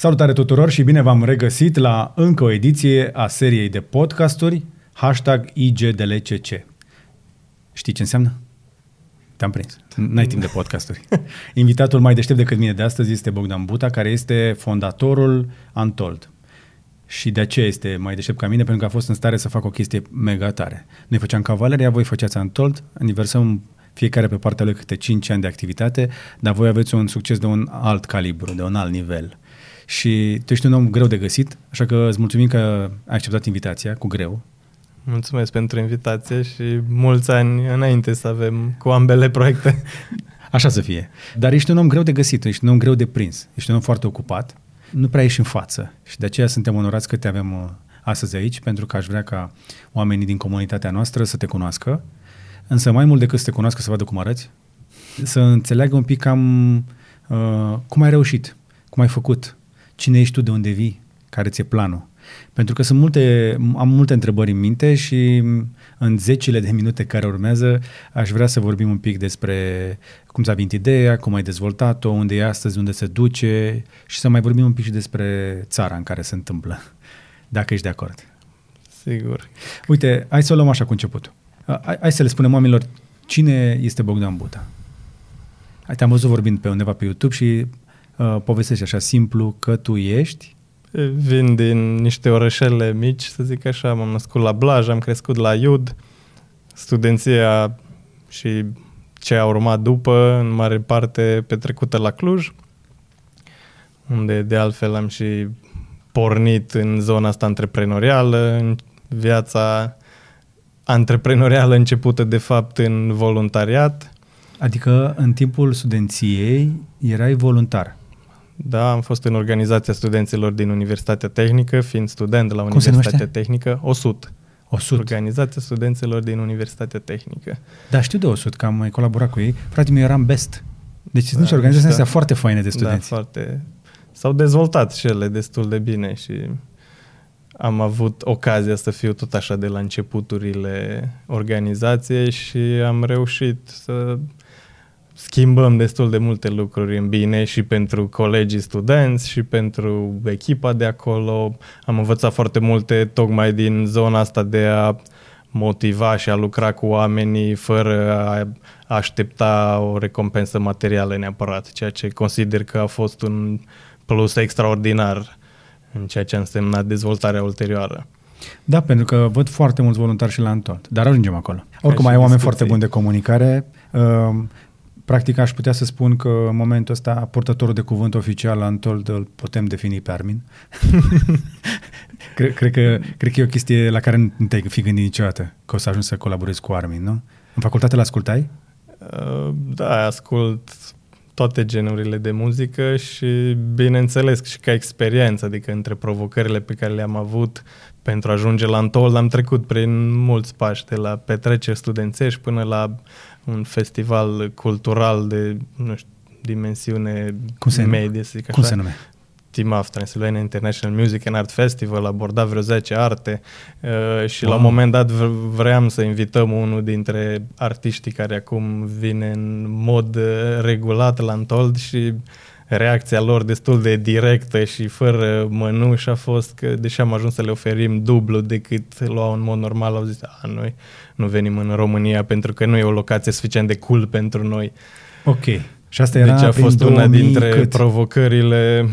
Salutare tuturor și bine v-am regăsit la încă o ediție a seriei de podcasturi hashtag IGDLCC. Știi ce înseamnă? Te-am prins. N-ai timp de podcasturi. Invitatul mai deștept decât mine de astăzi este Bogdan Buta, care este fondatorul Untold. Și de aceea este mai deștept ca mine, pentru că a fost în stare să facă o chestie mega tare. Noi făceam Cavaleria, voi făceați Untold, aniversăm fiecare pe partea lui câte 5 ani de activitate, dar voi aveți un succes de un alt calibru, de un alt nivel. Și tu ești un om greu de găsit, așa că îți mulțumim că ai acceptat invitația cu greu. Mulțumesc pentru invitație și mulți ani înainte să avem cu ambele proiecte. Așa să fie. Dar ești un om greu de găsit, ești un om greu de prins, ești un om foarte ocupat, nu prea ești în față și de aceea suntem onorați că te avem uh, astăzi aici, pentru că aș vrea ca oamenii din comunitatea noastră să te cunoască, însă mai mult decât să te cunoască, să vadă cum arăți, să înțeleagă un pic cam uh, cum ai reușit, cum ai făcut, cine ești tu, de unde vii, care ți-e planul. Pentru că sunt multe, am multe întrebări în minte și în zecile de minute care urmează aș vrea să vorbim un pic despre cum ți-a venit ideea, cum ai dezvoltat-o, unde e astăzi, unde se duce și să mai vorbim un pic și despre țara în care se întâmplă, dacă ești de acord. Sigur. Uite, hai să o luăm așa cu începutul. Hai, hai să le spunem oamenilor cine este Bogdan Buta. Te-am văzut vorbind pe undeva pe YouTube și uh, povestești așa simplu că tu ești Vin din niște orășele mici, să zic așa, m-am născut la Blaj, am crescut la Iud, studenția și ce a urmat după, în mare parte petrecută la Cluj, unde de altfel am și pornit în zona asta antreprenorială, în viața antreprenorială începută de fapt în voluntariat. Adică în timpul studenției erai voluntar. Da, am fost în organizația studenților din Universitatea Tehnică, fiind student la Universitatea Tehnică, OSUT. OSUT. Organizația studenților din Universitatea Tehnică. Da, știu de OSUT, că am mai colaborat cu ei. Frate meu, eram best. Deci sunt da, organizații astea foarte faine de da, studenți. Da, foarte. S-au dezvoltat și ele destul de bine și am avut ocazia să fiu tot așa de la începuturile organizației și am reușit să schimbăm destul de multe lucruri în bine și pentru colegii studenți și pentru echipa de acolo. Am învățat foarte multe tocmai din zona asta de a motiva și a lucra cu oamenii fără a aștepta o recompensă materială neapărat, ceea ce consider că a fost un plus extraordinar în ceea ce a însemnat dezvoltarea ulterioară. Da, pentru că văd foarte mulți voluntari și la întot, dar ajungem acolo. Oricum, ai oameni foarte buni de comunicare. Uh, Practic aș putea să spun că în momentul ăsta purtătorul de cuvânt oficial la Antold îl putem defini pe Armin. cred, cred, că, cred că e o chestie la care nu te-ai fi gândit niciodată, că o să ajungi să colaborezi cu Armin, nu? În facultate la ascultai? Uh, da, ascult toate genurile de muzică și bineînțeles și ca experiență, adică între provocările pe care le-am avut pentru a ajunge la Antol, am trecut prin mulți pași, de la petreceri studențești până la un festival cultural de, nu știu, dimensiune Cum se medie, să zic așa. Cum se numește? TIMAF, Transylvania International Music and Art Festival, aborda vreo 10 arte uh, și wow. la un moment dat vreau să invităm unul dintre artiștii care acum vine în mod uh, regulat la Antold și reacția lor destul de directă și fără mănuș a fost că, deși am ajuns să le oferim dublu decât luau în mod normal, au zis, a, noi nu venim în România pentru că nu e o locație suficient de cool pentru noi. Ok. Și asta era deci a fost una dintre cât? provocările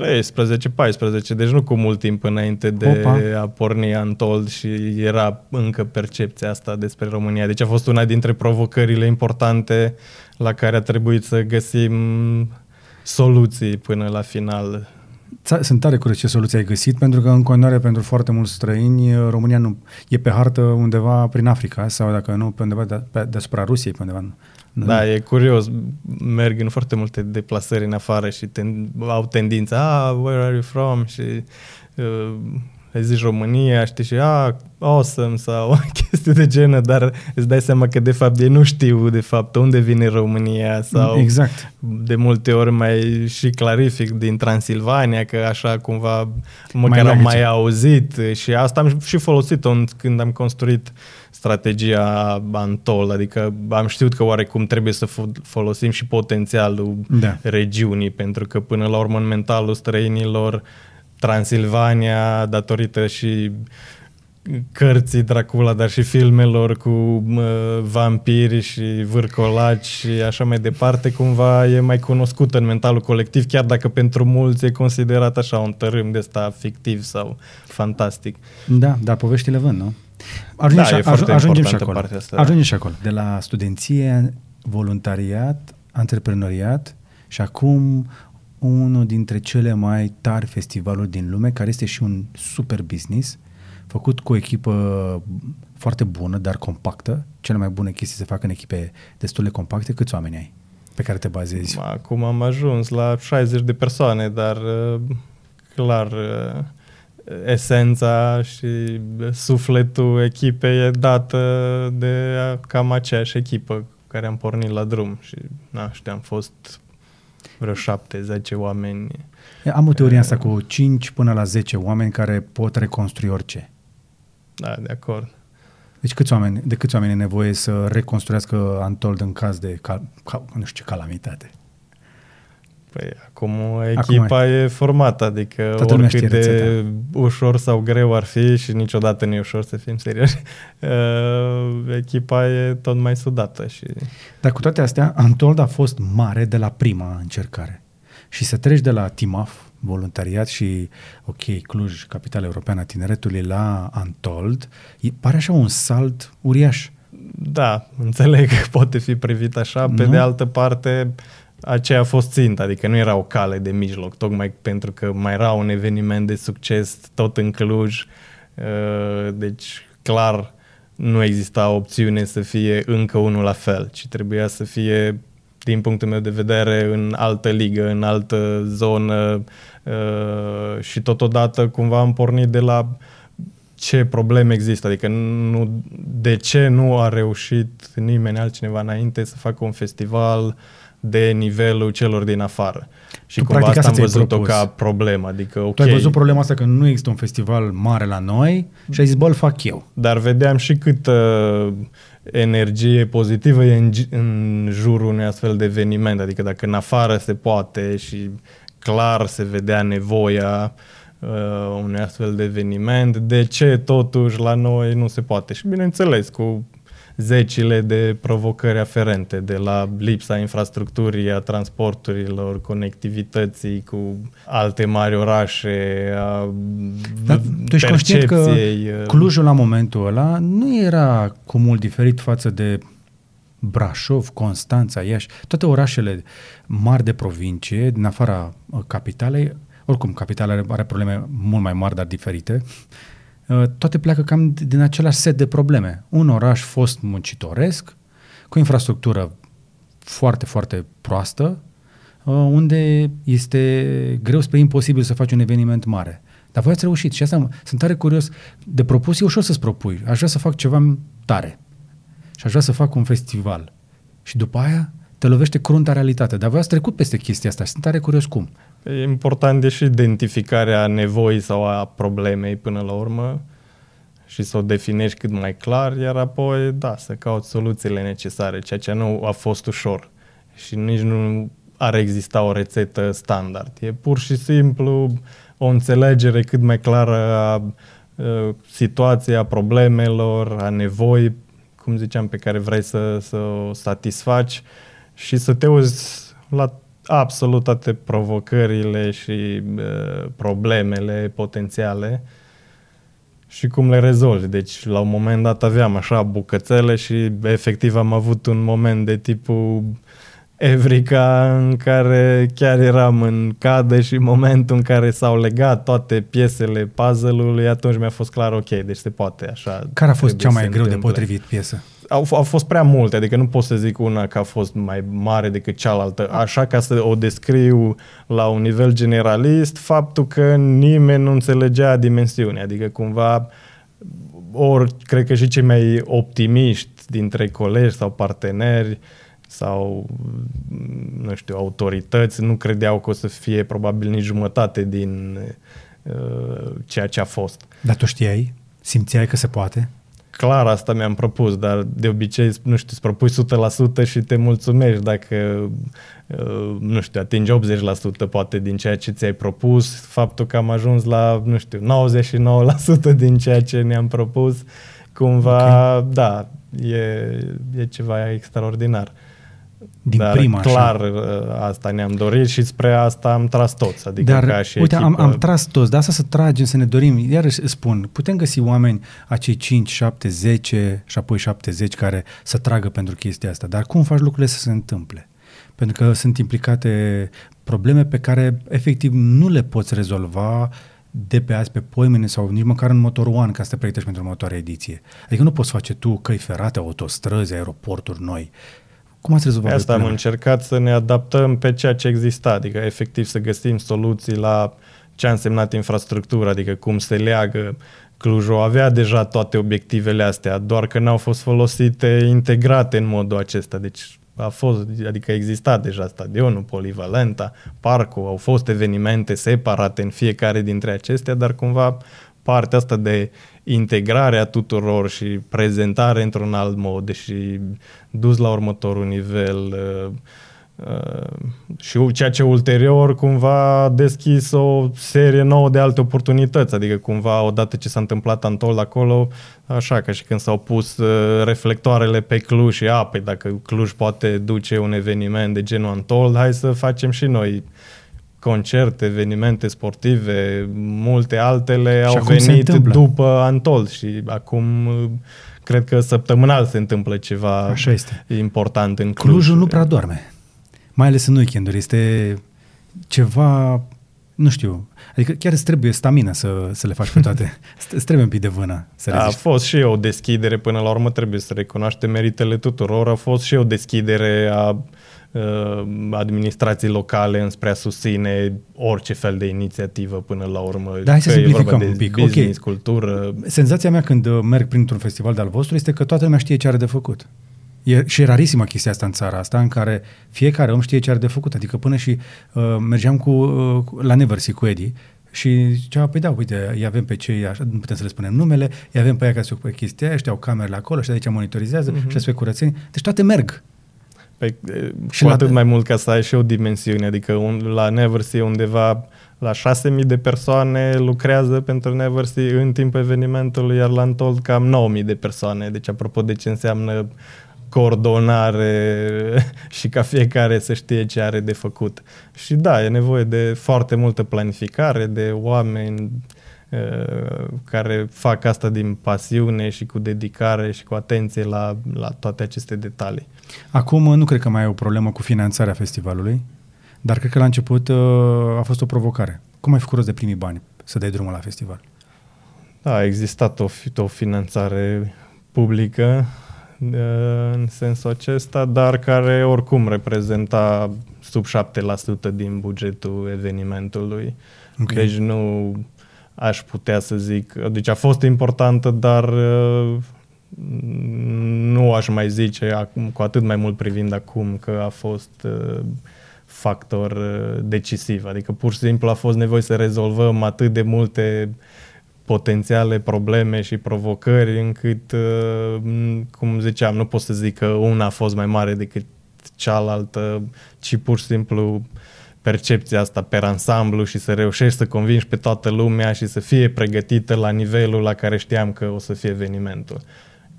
13, 14, deci nu cu mult timp înainte de Opa. a porni Antold și era încă percepția asta despre România. Deci a fost una dintre provocările importante la care a trebuit să găsim soluții până la final. Sunt tare curios ce soluție ai găsit, pentru că în continuare pentru foarte mulți străini România nu e pe hartă undeva prin Africa sau dacă nu pe undeva de, pe, deasupra Rusiei, pe undeva. Nu? Da, e curios. Merg în foarte multe deplasări în afară și ten, au tendința, ah, where are you from? Și uh, le zici România, știi, și a, awesome sau chestii de genă, dar îți dai seama că de fapt ei nu știu de fapt unde vine România sau exact. de multe ori mai și clarific din Transilvania, că așa cumva măcar mai am mai auzit și asta am și folosit când am construit strategia Antol, adică am știut că oarecum trebuie să folosim și potențialul da. regiunii, pentru că până la urmă în mentalul străinilor Transilvania, datorită și cărții Dracula, dar și filmelor cu uh, vampiri și vârcolaci și așa mai departe, cumva e mai cunoscută în mentalul colectiv, chiar dacă pentru mulți e considerat așa un tărâm de ăsta fictiv sau fantastic. Da, dar poveștile vând, nu? Ajungem, da, și, aj- ajungem și acolo. Asta, ajungem și acolo. De la studenție, voluntariat, antreprenoriat și acum unul dintre cele mai tari festivaluri din lume, care este și un super business, făcut cu o echipă foarte bună, dar compactă. Cele mai bune chestii se fac în echipe destul de compacte. Câți oameni ai pe care te bazezi? Acum am ajuns la 60 de persoane, dar uh, clar uh, esența și sufletul echipei e dată de cam aceeași echipă cu care am pornit la drum și na, știu, am fost vreo șapte, zece oameni. Am o teorie asta cu 5 până la 10 oameni care pot reconstrui orice. Da, de acord. Deci câți oameni, de câți oameni e nevoie să reconstruiască Antold în caz de, cal, cal, nu știu ce calamitate? Păi acum echipa acum e. e formată, adică Toată oricât de rețeta. ușor sau greu ar fi și niciodată nu e ușor să fim serioși, uh, echipa e tot mai sudată. Și... Dar cu toate astea, Antold a fost mare de la prima încercare. Și să treci de la TIMAF, voluntariat și, ok, Cluj, capitala europeană a tineretului, la Antold, pare așa un salt uriaș. Da, înțeleg că poate fi privit așa. Pe nu? de altă parte, aceea a fost ținta, adică nu era o cale de mijloc, tocmai pentru că mai era un eveniment de succes tot în Cluj, uh, deci clar nu exista opțiune să fie încă unul la fel, ci trebuia să fie, din punctul meu de vedere, în altă ligă, în altă zonă uh, și totodată cumva am pornit de la ce probleme există, adică nu, de ce nu a reușit nimeni altcineva înainte să facă un festival uh, de nivelul celor din afară. Și tu cumva asta am văzut-o ca problemă. Adică, okay, tu ai văzut problema asta că nu există un festival mare la noi și ai zis, bă, îl fac eu. Dar vedeam și câtă energie pozitivă e în, în jurul unui astfel de eveniment. Adică dacă în afară se poate și clar se vedea nevoia uh, unui astfel de eveniment, de ce totuși la noi nu se poate? Și bineînțeles, cu zecile de provocări aferente, de la lipsa infrastructurii, a transporturilor, conectivității cu alte mari orașe, a Dar tu ești conștient că uh, Clujul la momentul ăla nu era cu mult diferit față de Brașov, Constanța, Iași, toate orașele mari de provincie, din afara uh, capitalei, oricum capitala are probleme mult mai mari, dar diferite, Uh, toate pleacă cam din același set de probleme. Un oraș fost muncitoresc, cu infrastructură foarte, foarte proastă, uh, unde este greu spre imposibil să faci un eveniment mare. Dar voi ați reușit și asta sunt tare curios. De propus e ușor să-ți propui. Aș vrea să fac ceva tare. Și aș vrea să fac un festival. Și după aia te lovește crunta realitate. Dar voi ați trecut peste chestia asta și sunt tare curios cum. E important de și identificarea nevoii sau a problemei până la urmă și să o definești cât mai clar, iar apoi, da, să cauți soluțiile necesare, ceea ce nu a fost ușor și nici nu ar exista o rețetă standard. E pur și simplu o înțelegere cât mai clară a, a situației, a problemelor, a nevoi, cum ziceam, pe care vrei să, să o satisfaci și să te uiți la absolut toate provocările și uh, problemele potențiale și cum le rezolvi. Deci, la un moment dat aveam așa bucățele și efectiv am avut un moment de tipul Evrica în care chiar eram în cadă și momentul în care s-au legat toate piesele puzzle-ului, atunci mi-a fost clar ok, deci se poate așa. Care a fost cea mai greu de potrivit piesă? Au, au fost prea multe, adică nu pot să zic una că a fost mai mare decât cealaltă. Așa ca să o descriu la un nivel generalist, faptul că nimeni nu înțelegea dimensiunea, adică cumva ori cred că și cei mai optimiști dintre colegi sau parteneri sau, nu știu, autorități nu credeau că o să fie probabil nici jumătate din uh, ceea ce a fost. Dar tu știai? Simțeai că se poate? Clar asta mi-am propus, dar de obicei, nu știu, îți propui 100% și te mulțumești dacă, uh, nu știu, atingi 80% poate din ceea ce ți-ai propus, faptul că am ajuns la, nu știu, 99% din ceea ce ne-am propus, cumva, okay. da, e, e ceva extraordinar. Din Dar prima, clar așa. asta ne-am dorit și spre asta am tras toți. Adică Dar, ca și uite, echipă... am, am tras toți, dar asta să tragem, să ne dorim, iarăși spun, putem găsi oameni, acei 5, 7, 10 și apoi 70 care să tragă pentru chestia asta, dar cum faci lucrurile să se întâmple? Pentru că sunt implicate probleme pe care efectiv nu le poți rezolva de pe azi pe poimene sau nici măcar în motorul One ca să te pregătești pentru următoarea ediție. Adică nu poți face tu căi ferate, autostrăzi, aeroporturi noi. Cum ați rezolvat Asta am încercat să ne adaptăm pe ceea ce exista, adică efectiv să găsim soluții la ce a însemnat infrastructura, adică cum se leagă Clujul avea deja toate obiectivele astea, doar că n-au fost folosite integrate în modul acesta. Deci a fost, adică exista deja stadionul, polivalenta, parcul, au fost evenimente separate în fiecare dintre acestea, dar cumva partea asta de integrare a tuturor și prezentare într-un alt mod și dus la următorul nivel uh, uh, și ceea ce ulterior cumva a deschis o serie nouă de alte oportunități, adică cumva odată ce s-a întâmplat Antol acolo, așa ca și când s-au pus uh, reflectoarele pe Cluj și a, păi dacă Cluj poate duce un eveniment de genul Antol, hai să facem și noi concerte, evenimente sportive, multe altele și au venit după Antol și acum cred că săptămânal se întâmplă ceva Așa este. important în Cluj. Clujul nu prea doarme, mai ales în weekenduri. Este ceva, nu știu, adică chiar îți trebuie stamina să, să le faci pe toate. îți trebuie un pic de vână să A fost și o deschidere, până la urmă trebuie să recunoaște meritele tuturor, a fost și o deschidere a Uh, administrații locale înspre a susține orice fel de inițiativă până la urmă. Da, hai să simplificăm un pic. Business, okay. cultură. Senzația mea când uh, merg printr-un festival de-al vostru este că toată lumea știe ce are de făcut. E, și e rarisimă chestia asta în țara asta, în care fiecare om știe ce are de făcut. Adică până și uh, mergeam cu, uh, la Neversea cu Eddie și zicea, păi da, uite, îi avem pe cei, așa, nu putem să le spunem numele, îi avem pe aia care se ocupă chestia aia, știau camerele acolo și de aici monitorizează uh-huh. și pe curățenie. Deci toate merg. Pe, și cu la... atât mai mult ca să ai și o dimensiune, adică un, la Neversea undeva la 6.000 de persoane lucrează pentru Neversea în timpul evenimentului, iar la Untold cam 9.000 de persoane. Deci apropo de ce înseamnă coordonare și ca fiecare să știe ce are de făcut. Și da, e nevoie de foarte multă planificare, de oameni Uh, care fac asta din pasiune și cu dedicare și cu atenție la, la toate aceste detalii. Acum nu cred că mai e o problemă cu finanțarea festivalului, dar cred că la început uh, a fost o provocare. Cum ai făcut rost de primii bani să dai drumul la festival? Da, a existat o, o finanțare publică uh, în sensul acesta, dar care oricum reprezenta sub 7% din bugetul evenimentului. Okay. Deci nu aș putea să zic. Deci a fost importantă, dar uh, nu aș mai zice acum, cu atât mai mult privind acum că a fost uh, factor uh, decisiv. Adică pur și simplu a fost nevoie să rezolvăm atât de multe potențiale probleme și provocări încât, cum ziceam, nu pot să zic că una a fost mai mare decât cealaltă, ci pur și simplu percepția asta pe ansamblu și să reușești să convingi pe toată lumea și să fie pregătită la nivelul la care știam că o să fie evenimentul.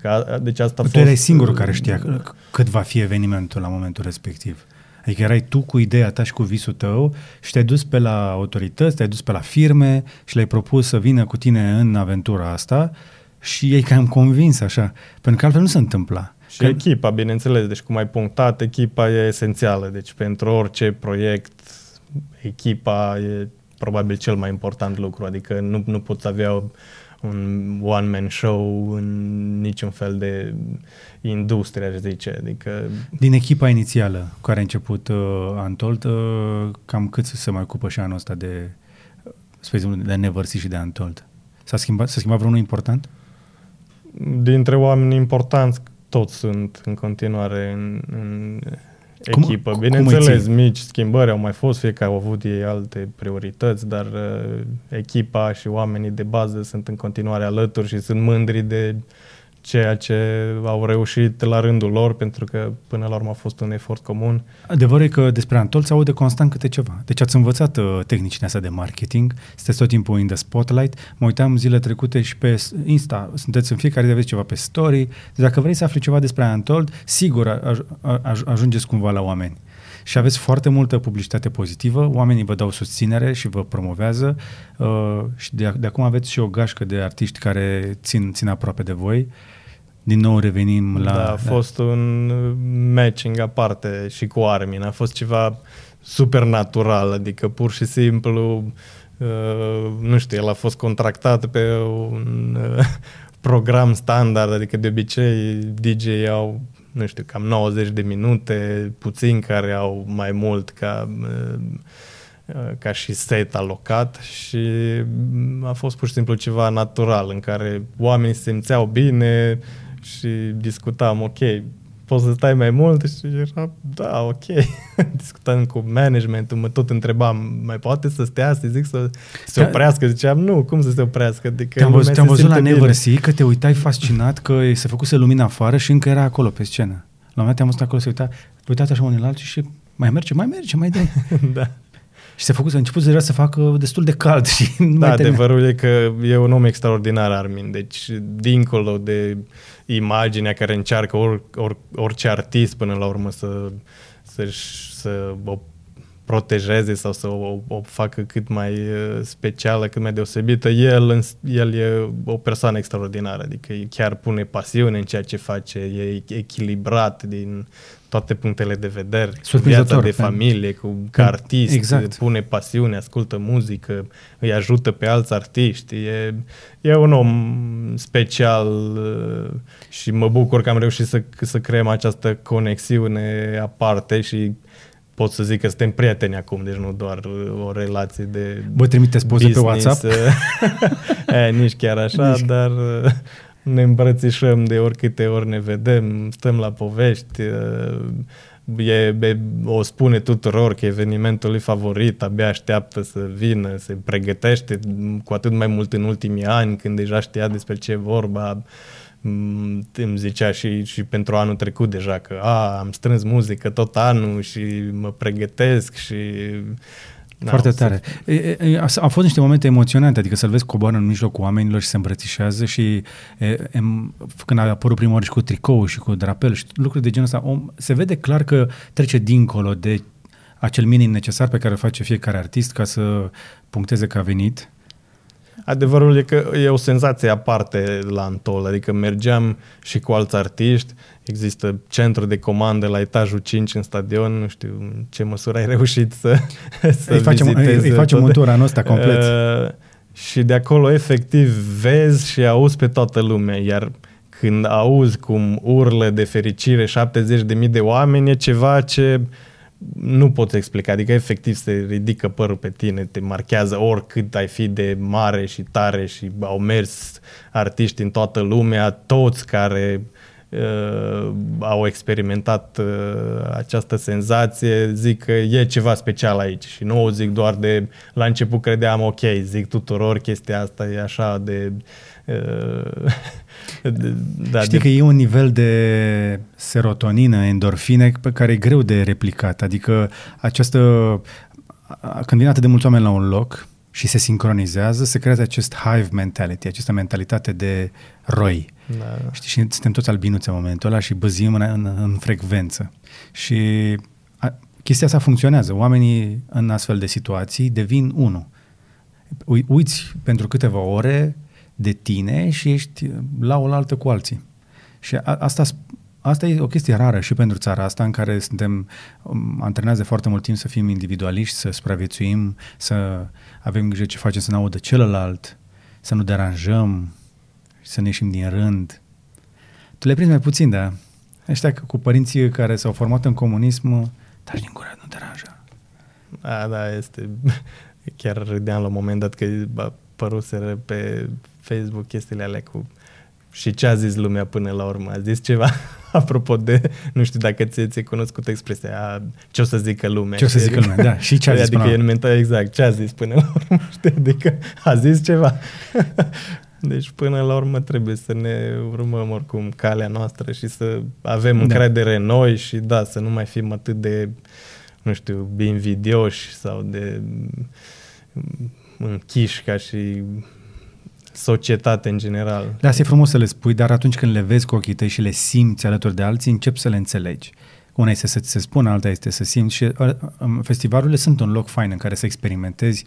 Ca, deci asta tu fost... erai singurul care știa cât va fi evenimentul la momentul respectiv. Adică erai tu cu ideea ta și cu visul tău și te-ai dus pe la autorități, te-ai dus pe la firme și le-ai propus să vină cu tine în aventura asta și ei cam convins așa, pentru că altfel nu se întâmpla. Și că... echipa, bineînțeles, deci cum ai punctat, echipa e esențială. Deci pentru orice proiect, echipa e probabil cel mai important lucru. Adică nu, nu poți avea o, un one-man show în niciun fel de industrie, aș zice. Adică... Din echipa inițială cu care a început uh, Antold, uh, cam cât se mai ocupă și anul ăsta de, spre exemplu, de Neversea și de Antold? S-a schimbat, s-a schimbat vreunul important? Dintre oameni importanți, toți sunt în continuare în, în cum, echipă. Bineînțeles, cum mici schimbări au mai fost, fie că au avut ei alte priorități, dar uh, echipa și oamenii de bază sunt în continuare alături și sunt mândri de ceea ce au reușit la rândul lor, pentru că până la urmă a fost un efort comun. Adevărul e că despre Antol se aude constant câte ceva. Deci ați învățat uh, tehnicile astea de marketing, sunteți tot timpul in the spotlight. Mă uitam zile trecute și pe Insta, sunteți în fiecare zi aveți ceva pe story. Deci dacă vrei să afli ceva despre Antol, sigur aj- aj- ajungeți cumva la oameni și aveți foarte multă publicitate pozitivă, oamenii vă dau susținere și vă promovează uh, și de, de acum aveți și o gașcă de artiști care țin, țin aproape de voi. Din nou revenim la... Da, a fost da. un matching aparte și cu Armin, a fost ceva super natural, adică pur și simplu uh, nu știu, el a fost contractat pe un uh, program standard, adică de obicei DJ au nu știu, cam 90 de minute, puțin care au mai mult ca, uh, ca și set alocat și a fost pur și simplu ceva natural în care oamenii se simțeau bine și discutam, ok, poți să stai mai mult? Și era, da, ok. Discutam cu managementul, mă tot întrebam, mai poate să stea, să zic să se oprească? Ziceam, nu, cum să se oprească? Adică te-am văzut, te-am văzut la Neversea că te uitai fascinat că se făcuse lumina afară și încă era acolo pe scenă. La un moment te-am văzut acolo, se uita, uitați așa unul la altul și mai merge, mai merge, mai dai. da. Și se făcut, a început deja să facă destul de cald și nu Da, mai adevărul e că e un om extraordinar, Armin. Deci, dincolo de imaginea care încearcă or, or, orice artist până la urmă să, să, să o protejeze sau să o, o facă cât mai uh, specială, cât mai deosebită, el, el e o persoană extraordinară, adică chiar pune pasiune în ceea ce face, e echilibrat din toate punctele de vedere, viața de familie, cu, ca artist, exact. pune pasiune, ascultă muzică, îi ajută pe alți artiști. E, e un om special uh, și mă bucur că am reușit să, să creăm această conexiune aparte și pot să zic că suntem prieteni acum, deci nu doar uh, o relație de Bă, trimiteți poze pe WhatsApp? e, nici chiar așa, nici... dar uh, ne îmbrățișăm de oricâte ori ne vedem, stăm la povești, e, e, o spune tuturor că evenimentul lui favorit abia așteaptă să vină, se pregătește cu atât mai mult în ultimii ani, când deja știa despre ce e vorba, îmi zicea și, și pentru anul trecut deja că a, am strâns muzică tot anul și mă pregătesc și da, Foarte tare. Au fost niște momente emoționante, adică să-l vezi coboară în mijlocul oamenilor și se îmbrățișează și e, em, când a apărut prima oară și cu tricou și cu drapel și lucruri de genul ăsta, om, se vede clar că trece dincolo de acel minim necesar pe care îl face fiecare artist ca să puncteze că a venit Adevărul e că e o senzație aparte la Antol, adică mergeam și cu alți artiști, există centru de comandă la etajul 5 în stadion, nu știu în ce măsură ai reușit să, să îi facem, îi, îi facem un tur anul ăsta complet. Uh, și de acolo efectiv vezi și auzi pe toată lumea, iar când auzi cum urlă de fericire 70.000 de oameni, e ceva ce uh, nu poți explica, adică efectiv se ridică părul pe tine, te marchează oricât ai fi de mare și tare și au mers artiști în toată lumea, toți care uh, au experimentat uh, această senzație, zic că e ceva special aici și nu o zic doar de la început credeam ok, zic tuturor chestia asta e așa de uh, da, Știi de... că e un nivel de serotonină, endorfine, pe care e greu de replicat. Adică această... Când vin atât de mulți oameni la un loc și se sincronizează, se creează acest hive mentality, această mentalitate de roi. Da. Știi, și suntem toți albinuți în momentul ăla și băzim în, în, în frecvență. Și a, chestia asta funcționează. Oamenii în astfel de situații devin unul. Uiți pentru câteva ore de tine și ești la oaltă cu alții. Și a, asta, asta e o chestie rară și pentru țara asta în care suntem um, antrenați de foarte mult timp să fim individualiști, să supraviețuim, să avem grijă ce facem, să ne audă celălalt, să nu deranjăm, să ne ieșim din rând. Tu le prinzi mai puțin, dar ăștia cu părinții care s-au format în comunism, taci din gură, nu deranja. Da, da, este... Chiar râdeam la un moment dat că păruseră pe Facebook chestiile alea cu și ce a zis lumea până la urmă? A zis ceva apropo de, nu știu dacă ți ți cunoscut expresia, ce o să zică lumea. Ce o să zică lumea, da. Și ce a zis Adică până e în mental, exact, ce a zis până la urmă, știi? Adică a zis ceva. Deci până la urmă trebuie să ne urmăm oricum calea noastră și să avem da. încredere în noi și da, să nu mai fim atât de, nu știu, invidioși sau de închiși ca și societate în general. Da, e frumos să le spui, dar atunci când le vezi cu ochii tăi și le simți alături de alții, începi să le înțelegi. Una este să ți se spună, alta este să simți și uh, um, festivalurile sunt un loc fain în care să experimentezi.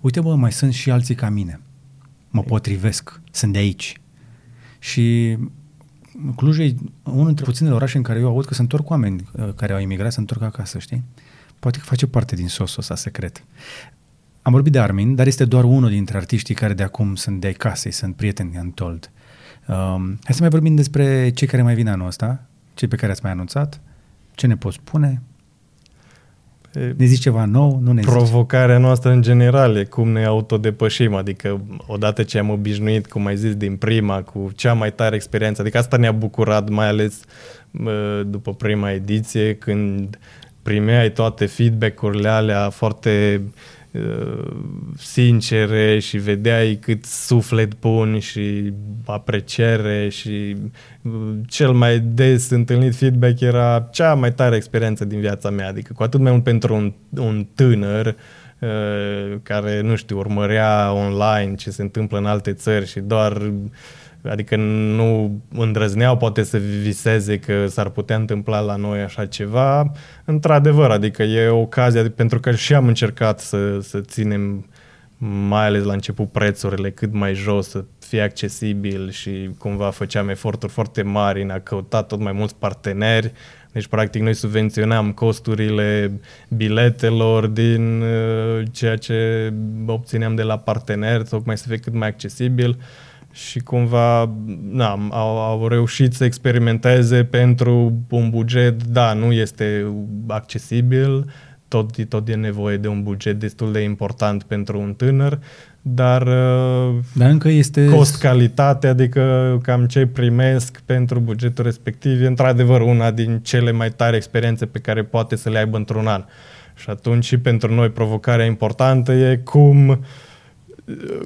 Uite, bă, mai sunt și alții ca mine. Mă potrivesc, sunt de aici. Și Cluj e unul dintre puținele orașe în care eu aud că sunt întorc oameni uh, care au imigrat, să întorc acasă, știi? Poate că face parte din sosul ăsta secret. Am vorbit de Armin, dar este doar unul dintre artiștii care de acum sunt de ai casei, sunt prieteni Untold. Um, hai să mai vorbim despre cei care mai vin anul ăsta, cei pe care ați mai anunțat. Ce ne poți spune? Ne zici ceva nou? Nu ne Provocarea zici. noastră în general e cum ne autodepășim, adică odată ce am obișnuit, cum ai zis, din prima, cu cea mai tare experiență, adică asta ne-a bucurat, mai ales după prima ediție, când primeai toate feedback-urile alea foarte uh, Uh, sincere și vedeai cât suflet bun și apreciere și uh, cel mai des întâlnit feedback era cea mai tare experiență din viața mea, adică cu atât mai mult pentru un, un tânăr uh, care, nu știu, urmărea online ce se întâmplă în alte țări și doar Adică nu îndrăzneau poate să viseze că s-ar putea întâmpla la noi așa ceva. Într-adevăr, adică e o ocazie, pentru că și am încercat să, să ținem mai ales la început prețurile cât mai jos, să fie accesibil și cumva făceam eforturi foarte mari în a căuta tot mai mulți parteneri. Deci, practic, noi subvenționam costurile biletelor din uh, ceea ce obțineam de la parteneri, tocmai să fie cât mai accesibil. Uh, și cumva na, au, au reușit să experimenteze pentru un buget, da, nu este accesibil, tot, tot e nevoie de un buget destul de important pentru un tânăr, dar, uh, dar încă este cost-calitate, adică cam ce primesc pentru bugetul respectiv, e într-adevăr una din cele mai tari experiențe pe care poate să le aibă într-un an. Și atunci și pentru noi provocarea importantă e cum uh,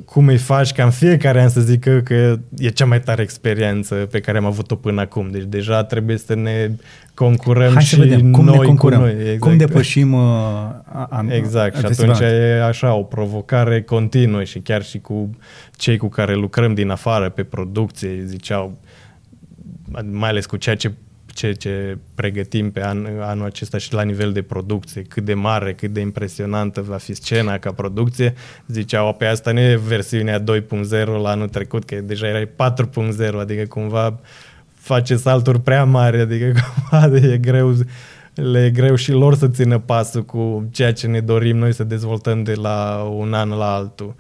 cum îi faci ca în fiecare an să zică că e cea mai tare experiență pe care am avut-o până acum. Deci deja trebuie să ne concurăm Hai și să vedem. Cum noi ne concurăm? cu noi. Exact. Cum depășim uh, an, Exact. Și atunci e așa o provocare continuă și chiar și cu cei cu care lucrăm din afară pe producție ziceau mai ales cu ceea ce ce, ce pregătim pe an, anul acesta și la nivel de producție, cât de mare, cât de impresionantă va fi scena ca producție, ziceau, pe asta nu e versiunea 2.0 la anul trecut, că deja era 4.0, adică cumva face salturi prea mari, adică cumva e greu, le e greu și lor să țină pasul cu ceea ce ne dorim noi să dezvoltăm de la un an la altul.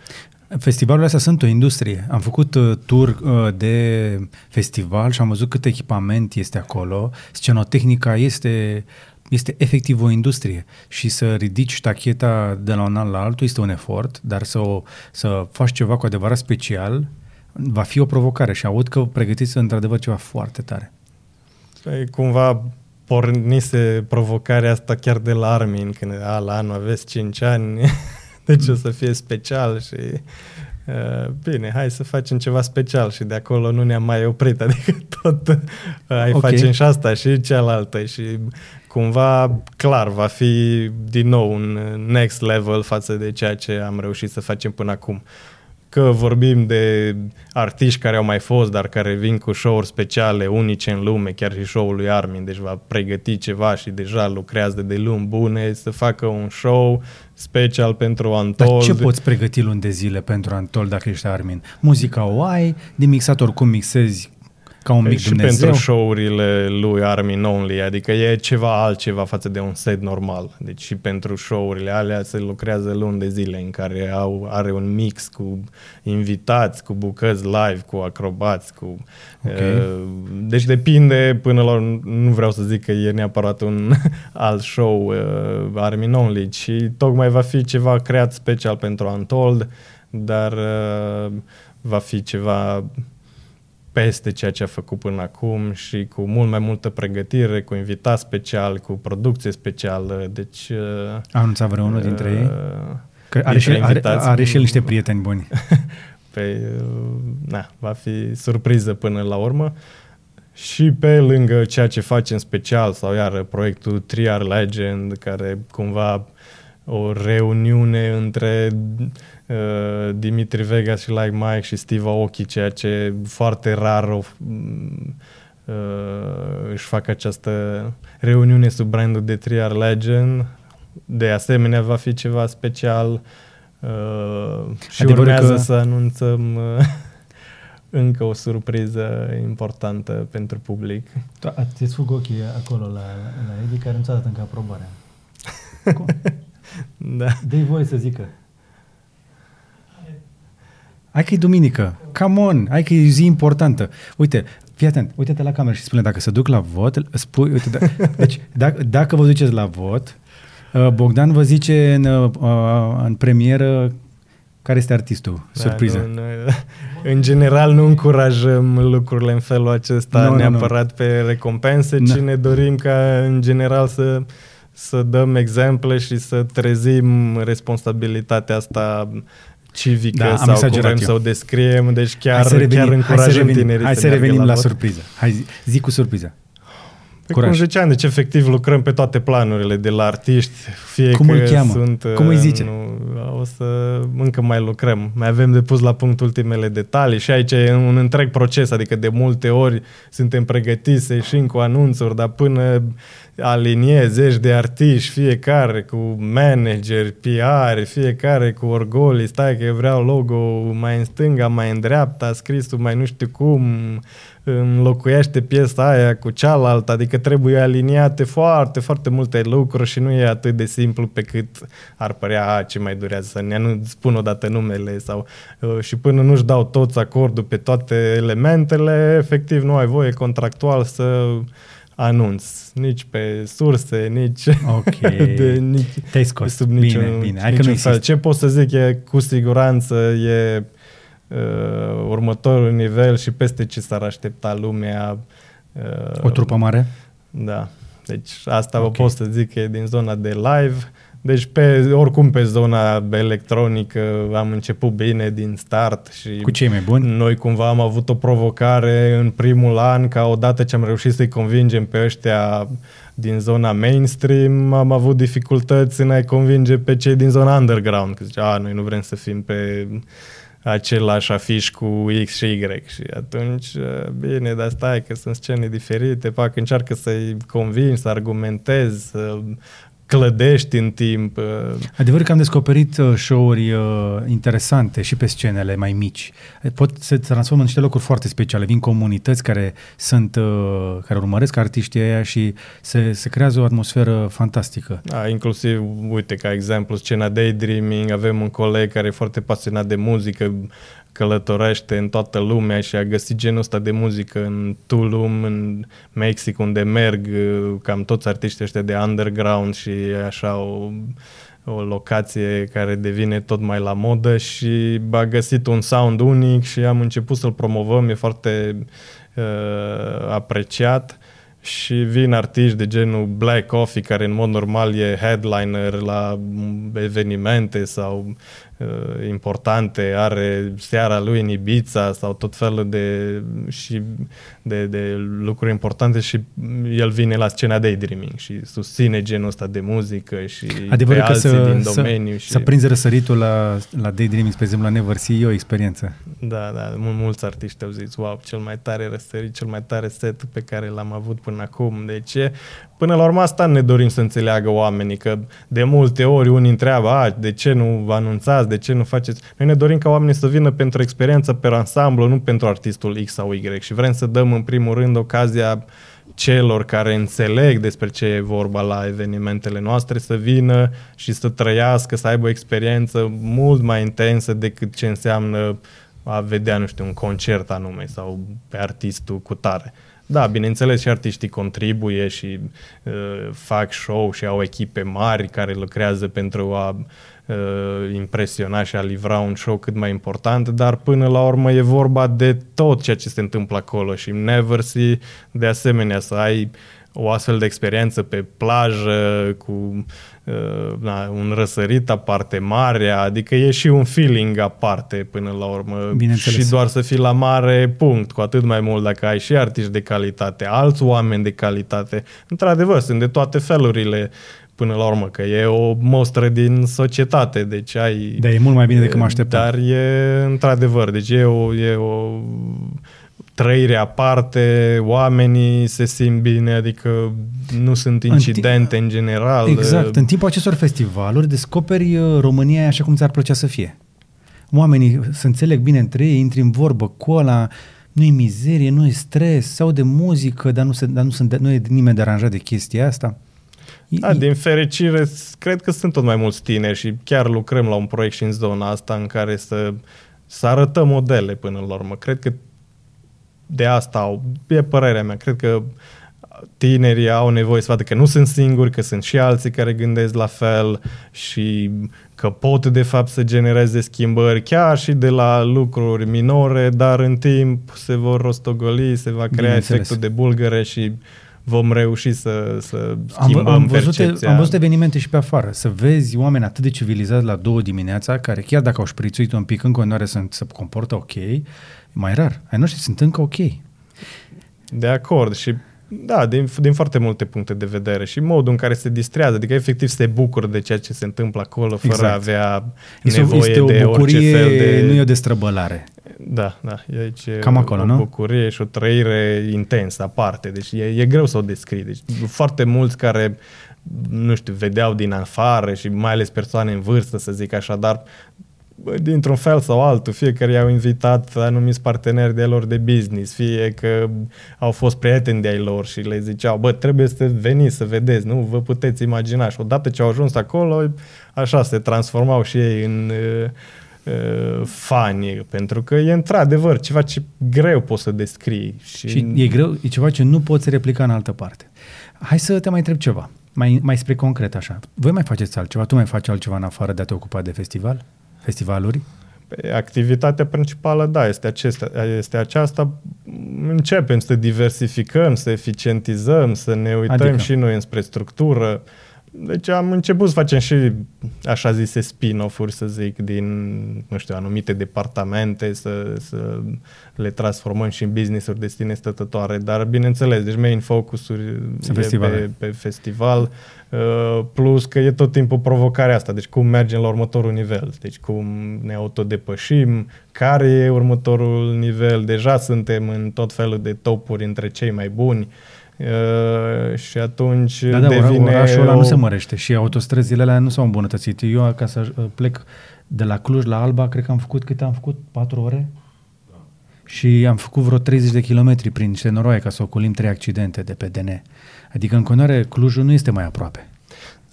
Festivalurile astea sunt o industrie. Am făcut uh, tur uh, de festival și am văzut cât echipament este acolo. Scenotehnica este, este efectiv o industrie și să ridici tacheta de la un an la altul este un efort, dar să, o, să faci ceva cu adevărat special va fi o provocare și aud că pregătiți într-adevăr ceva foarte tare. Păi, cumva pornise provocarea asta chiar de la Armin, când a, la anul aveți 5 ani deci o să fie special și uh, bine, hai să facem ceva special și de acolo nu ne-am mai oprit, adică tot uh, ai okay. facem și asta și cealaltă și cumva clar va fi din nou un next level față de ceea ce am reușit să facem până acum că vorbim de artiști care au mai fost, dar care vin cu show-uri speciale, unice în lume, chiar și show-ul lui Armin, deci va pregăti ceva și deja lucrează de luni bune să facă un show special pentru Antol. Dar ce poți pregăti luni de zile pentru Antol dacă ești Armin? Muzica o ai, din mixat oricum mixezi ca un mic și Dumnezeu. pentru show-urile lui Armin Only, adică e ceva altceva față de un set normal. Deci și pentru show-urile alea se lucrează luni de zile în care au, are un mix cu invitați, cu bucăți live, cu acrobați, cu... Okay. Uh, deci depinde până la... Nu vreau să zic că e neapărat un alt show uh, Armin Only, ci tocmai va fi ceva creat special pentru Untold, dar uh, va fi ceva peste ceea ce a făcut până acum și cu mult mai multă pregătire, cu invitat special, cu producție specială, deci... Uh, a anunțat vreunul uh, dintre ei? Că are, dintre și, are, are și el niște prieteni buni. pe, uh, na, va fi surpriză până la urmă. Și pe lângă ceea ce facem special, sau iar proiectul Triar Legend, care cumva o reuniune între uh, Dimitri Vegas și Like Mike și Steve Aoki, ceea ce foarte rar o, uh, își fac această reuniune sub brandul de Triar Legend. De asemenea, va fi ceva special uh, și Adevărul urmează că... să anunțăm uh, încă o surpriză importantă pentru public. Ți-ți fug ochii acolo la, la Edi, care nu ți-a dat încă aprobarea. Cum? Da. dă voie să zică. Hai că e duminică. Come on, hai că e zi importantă. Uite, fii atent, uite-te la cameră și spune dacă se duc la vot, spui, uite, da, deci dacă, dacă vă duceți la vot, uh, Bogdan vă zice în, uh, în premieră care este artistul, da, surpriză. Nu, nu, în general nu încurajăm lucrurile în felul acesta nu, neapărat nu, nu. pe recompense, ci ne dorim ca în general să să dăm exemple și să trezim responsabilitatea asta civică da, sau cum vrem să o descriem. Deci chiar, să revenim, chiar încurajăm hai să revenim, tinerii Hai să, să revenim la, la surpriză. Hai, zi cu surpriză. Pe Curaj. cum ziceam, deci efectiv lucrăm pe toate planurile de la artiști, fie cum că îl cheamă? sunt... Cum îi zice? Nu, o să încă mai lucrăm. Mai avem de pus la punct ultimele detalii și aici e un întreg proces, adică de multe ori suntem pregătiți să ieșim cu anunțuri, dar până alinie zeci de artiști, fiecare cu manager, PR, fiecare cu orgolii, stai că eu vreau logo mai în stânga, mai în dreapta, scrisul mai nu știu cum, înlocuiește piesa aia cu cealaltă, adică trebuie aliniate foarte, foarte multe lucruri și nu e atât de simplu pe cât ar părea a, ce mai durează să ne nu spun odată numele sau uh, și până nu-și dau toți acordul pe toate elementele, efectiv nu ai voie contractual să anunț, nici pe surse, nici, okay. de, nici Te-ai scos. sub niciun, bine, bine. Hai niciun că fel. Ce pot să zic e cu siguranță e uh, următorul nivel și peste ce s-ar aștepta lumea. Uh, o trupă mare? Da. Deci asta okay. vă pot să zic că e din zona de live. Deci pe, oricum pe zona electronică am început bine din start și cu cei mai buni. Noi cumva am avut o provocare în primul an ca odată ce am reușit să-i convingem pe ăștia din zona mainstream, am avut dificultăți în a-i convinge pe cei din zona underground, că zicea, a, noi nu vrem să fim pe același afiș cu X și Y. Și atunci, bine, dar stai că sunt scene diferite, fac, încearcă să-i convingi, să argumentezi, să clădești în timp. Uh. Adevărul că am descoperit uh, show-uri uh, interesante și pe scenele mai mici. Pot să transformă în niște locuri foarte speciale. Vin comunități care sunt, care urmăresc artiștii aia și se, se creează o atmosferă fantastică. Da, inclusiv, uite, ca exemplu, scena Daydreaming, avem un coleg care e foarte pasionat de muzică, călătorește în toată lumea și a găsit genul ăsta de muzică în Tulum, în Mexic, unde merg uh, cam toți artiștii ăștia de underground și așa o, o locație care devine tot mai la modă și a găsit un sound unic și am început să-l promovăm, e foarte uh, apreciat. Și vin artiști de genul Black Coffee, care în mod normal e headliner la evenimente sau uh, importante, are seara lui în Ibiza sau tot felul de, și de, de lucruri importante și el vine la scena Daydreaming și susține genul ăsta de muzică și Adevărul pe alții să, din domeniu. Să, și... să prinzi răsăritul la, la Daydreaming, spre exemplu, la Never See, e o experiență. Da, da, mul- mulți artiști au zis, wow, cel mai tare răsărit, cel mai tare set pe care l-am avut până acum. Deci, până la urmă asta ne dorim să înțeleagă oamenii, că de multe ori unii întreabă, a, de ce nu vă anunțați cântați, de ce nu faceți? Noi ne dorim ca oamenii să vină pentru experiența pe ansamblu, nu pentru artistul X sau Y și vrem să dăm în primul rând ocazia celor care înțeleg despre ce e vorba la evenimentele noastre să vină și să trăiască, să aibă o experiență mult mai intensă decât ce înseamnă a vedea, nu știu, un concert anume sau pe artistul cu tare. Da, bineînțeles și artiștii contribuie și uh, fac show și au echipe mari care lucrează pentru a uh, impresiona și a livra un show cât mai important, dar până la urmă e vorba de tot ceea ce se întâmplă acolo și never see de asemenea să ai o astfel de experiență pe plajă cu uh, na, un răsărit aparte, marea, adică e și un feeling aparte până la urmă și doar să fii la mare, punct, cu atât mai mult dacă ai și artiști de calitate, alți oameni de calitate. Într-adevăr, sunt de toate felurile până la urmă, că e o mostră din societate, deci ai... Da, e mult mai bine decât mă așteptam. Dar e, într-adevăr, deci e o, e o trăire aparte, oamenii se simt bine, adică nu sunt incidente în, în general. Exact. În timpul acestor festivaluri descoperi uh, România așa cum ți-ar plăcea să fie. Oamenii se înțeleg bine între ei, intri în vorbă cu ăla, nu e mizerie, nu e stres, sau de muzică, dar nu, se, dar nu, sunt, nu e nimeni deranjat de chestia asta. Da, din fericire, cred că sunt tot mai mulți tineri și chiar lucrăm la un proiect și în zona asta în care să, să arătăm modele până la urmă. Cred că de asta au, e părerea mea, cred că tinerii au nevoie să vadă că nu sunt singuri, că sunt și alții care gândesc la fel și că pot de fapt să genereze schimbări chiar și de la lucruri minore, dar în timp se vor rostogoli, se va crea efectul de bulgăre și vom reuși să, să schimbăm am, am văzut, percepția. Am văzut evenimente și pe afară, să vezi oameni atât de civilizați la două dimineața, care chiar dacă au șprițuit un pic, în continuare să se comportă ok, mai rar. Ai noștri sunt încă ok. De acord și da, din, din foarte multe puncte de vedere și modul în care se distrează, adică efectiv se bucură de ceea ce se întâmplă acolo fără exact. a avea este nevoie este o de bucurie, orice fel de... nu e o destrăbălare. Da, da, e aici Cam acolo, o nu? bucurie și o trăire intensă aparte, deci e, e greu să o descrii. Deci foarte mulți care nu știu, vedeau din afară și mai ales persoane în vârstă, să zic așa, dar dintr-un fel sau altul, fie că i-au invitat anumiți parteneri de lor de business, fie că au fost prieteni de ai lor și le ziceau, bă, trebuie să veniți să vedeți, nu vă puteți imagina. Și odată ce au ajuns acolo, așa se transformau și ei în uh, uh, fani, pentru că e într-adevăr ceva ce greu poți să descrii. Și, și e greu, e ceva ce nu poți replica în altă parte. Hai să te mai întreb ceva, mai, mai spre concret așa. Voi mai faceți altceva? Tu mai faci altceva în afară de a te ocupa de festival? Festivaluri? Păi, activitatea principală, da, este, acestea, este aceasta. Începem să diversificăm, să eficientizăm, să ne uităm adică? și noi înspre structură. Deci am început să facem și așa zise spin-off-uri, să zic, din, nu știu, anumite departamente, să, să le transformăm și în business-uri de sine stătătoare, dar bineînțeles, deci main focus-uri e pe, pe festival, uh, plus că e tot timpul provocarea asta, deci cum mergem la următorul nivel, deci cum ne autodepășim, care e următorul nivel, deja suntem în tot felul de topuri între cei mai buni, Uh, și atunci da, da, devine orașul ăla o... nu se mărește și autostrăzile alea nu s-au îmbunătățit. Eu, ca să uh, plec de la Cluj la Alba, cred că am făcut, câte am făcut? 4 ore? Și am făcut vreo 30 de kilometri prin niște noroaie ca să ocolim trei accidente de pe DN. Adică în continuare Clujul nu este mai aproape.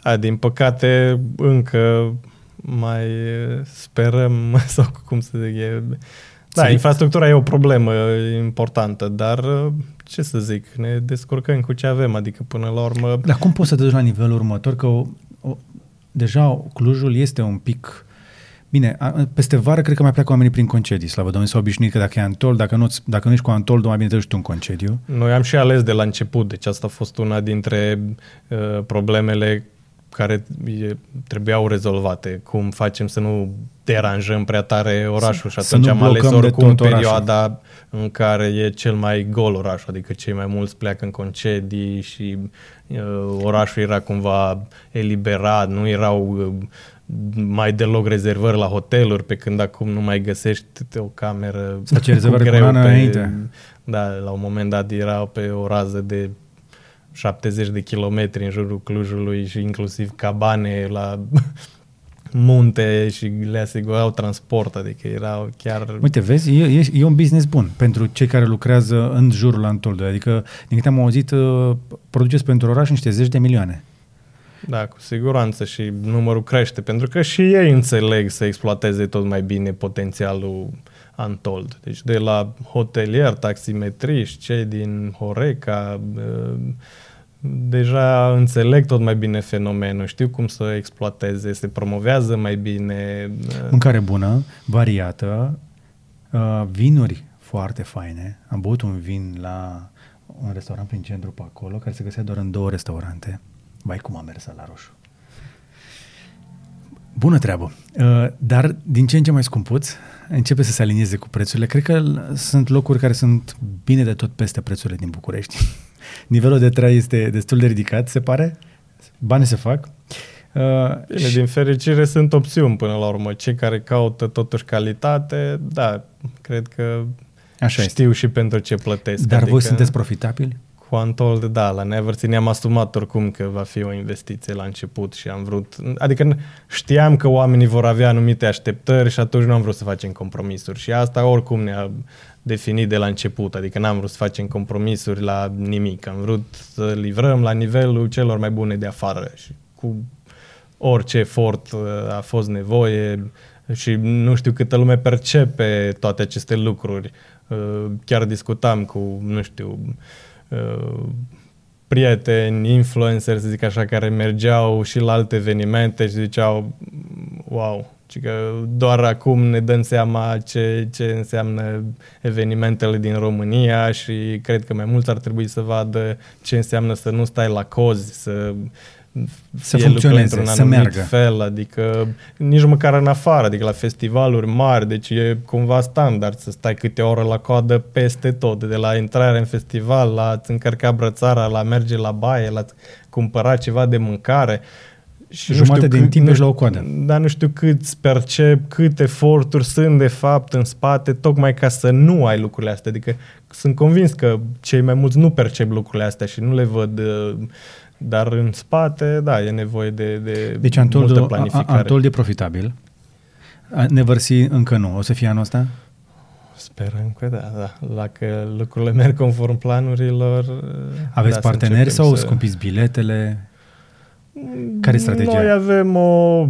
A, din păcate încă mai sperăm sau cum să zic, e... Da, infrastructura e o problemă importantă, dar ce să zic, ne descurcăm cu ce avem, adică până la urmă... Dar cum poți să te duci la nivelul următor? Că o, o, deja Clujul este un pic... Bine, a, peste vară cred că mai pleacă oamenii prin concedii, slavă Domnului, s-au obișnuit că dacă e Antol, dacă nu, dacă nu ești cu Antol, mai bine te duci tu în concediu. Noi am și ales de la început, deci asta a fost una dintre uh, problemele care e, trebuiau rezolvate. Cum facem să nu deranjăm prea tare orașul și atunci am ales oricum perioada orașul. în care e cel mai gol orașul, adică cei mai mulți pleacă în concedii și uh, orașul era cumva eliberat, nu erau uh, mai deloc rezervări la hoteluri, pe când acum nu mai găsești o cameră Să ce rezervări greu pe, înainte. Da, la un moment dat era pe o rază de 70 de kilometri în jurul Clujului și inclusiv cabane la munte și le asigurau transport, adică erau chiar... Uite, vezi, e, e, e un business bun pentru cei care lucrează în jurul Antoldului. Adică, din câte am auzit, uh, produceți pentru oraș niște zeci de milioane. Da, cu siguranță și numărul crește, pentru că și ei înțeleg să exploateze tot mai bine potențialul Antold. Deci de la hotelier, taximetriști, cei din Horeca, uh, deja înțeleg tot mai bine fenomenul, știu cum să exploateze, se promovează mai bine. uh, Mâncare bună, variată, uh, vinuri foarte faine. Am băut un vin la un restaurant prin centru pe acolo, care se găsea doar în două restaurante. Vai cum am mers la roșu. Bună treabă. Uh, Dar din ce în ce mai scumpuț, începe să se alinieze cu prețurile. Cred că l- sunt locuri care sunt bine de tot peste prețurile din București. Nivelul de trai este destul de ridicat, se pare. Banii se fac. Uh, Bine, din fericire sunt opțiuni până la urmă. Cei care caută totuși calitate, da, cred că Așa știu și pentru ce plătesc. Dar voi sunteți profitabili? Cu Antold, da, la Neverthy ne-am asumat oricum că va fi o investiție la început și am vrut, adică știam că oamenii vor avea anumite așteptări și atunci nu am vrut să facem compromisuri și asta oricum ne-a definit de la început, adică n-am vrut să facem compromisuri la nimic, am vrut să livrăm la nivelul celor mai bune de afară și cu orice efort uh, a fost nevoie și nu știu câtă lume percepe toate aceste lucruri. Uh, Chiar discutam cu, nu știu, uh, prieteni, influenceri, să zic așa, care mergeau și la alte evenimente și ziceau, wow, ci că doar acum ne dăm seama ce, ce înseamnă evenimentele din România și cred că mai mulți ar trebui să vadă ce înseamnă să nu stai la cozi, să Să fie lucrurile funcționeze, într-un să anumit meargă. fel, adică nici măcar în afară, adică la festivaluri mari, deci e cumva standard să stai câte oră la coadă peste tot, de la intrare în festival, la a-ți încărca brățara, la a merge la baie, la a cumpăra ceva de mâncare. Și Jumate din timp ești la o coadă. Dar nu știu cât percep, câte eforturi sunt de fapt în spate, tocmai ca să nu ai lucrurile astea. Adică sunt convins că cei mai mulți nu percep lucrurile astea și nu le văd uh, dar în spate, da, e nevoie de, de Deci multă Antold, planificare. Antold e profitabil. Neversi încă nu. O să fie anul ăsta? Sperăm că da, da. Dacă lucrurile merg conform planurilor... Aveți da, să parteneri începem sau să- scumpiți biletele? Care e strategia? Noi avem o,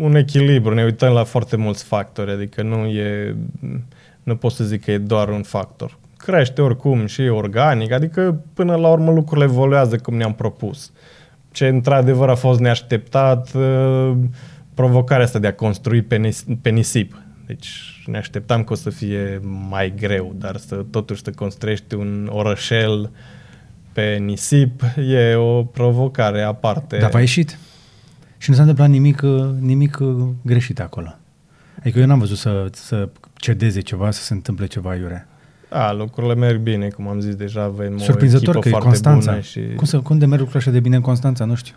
un echilibru, ne uităm la foarte mulți factori, adică nu e, nu pot să zic că e doar un factor. Crește oricum și organic, adică până la urmă lucrurile evoluează cum ne-am propus. Ce într-adevăr a fost neașteptat, uh, provocarea asta de a construi pe, nis- pe nisip. Deci ne așteptam că o să fie mai greu, dar să totuși să construiești un orășel pe nisip e o provocare aparte. Dar v-a ieșit. Și nu s-a întâmplat nimic, uh, nimic uh, greșit acolo. Adică eu n-am văzut să, să cedeze ceva, să se întâmple ceva iurea. Da, lucrurile merg bine, cum am zis deja, avem Surprinzător o echipă că e foarte Constanța. bună și Cum, să, cum de merg lucrurile așa de bine în Constanța? Nu știu.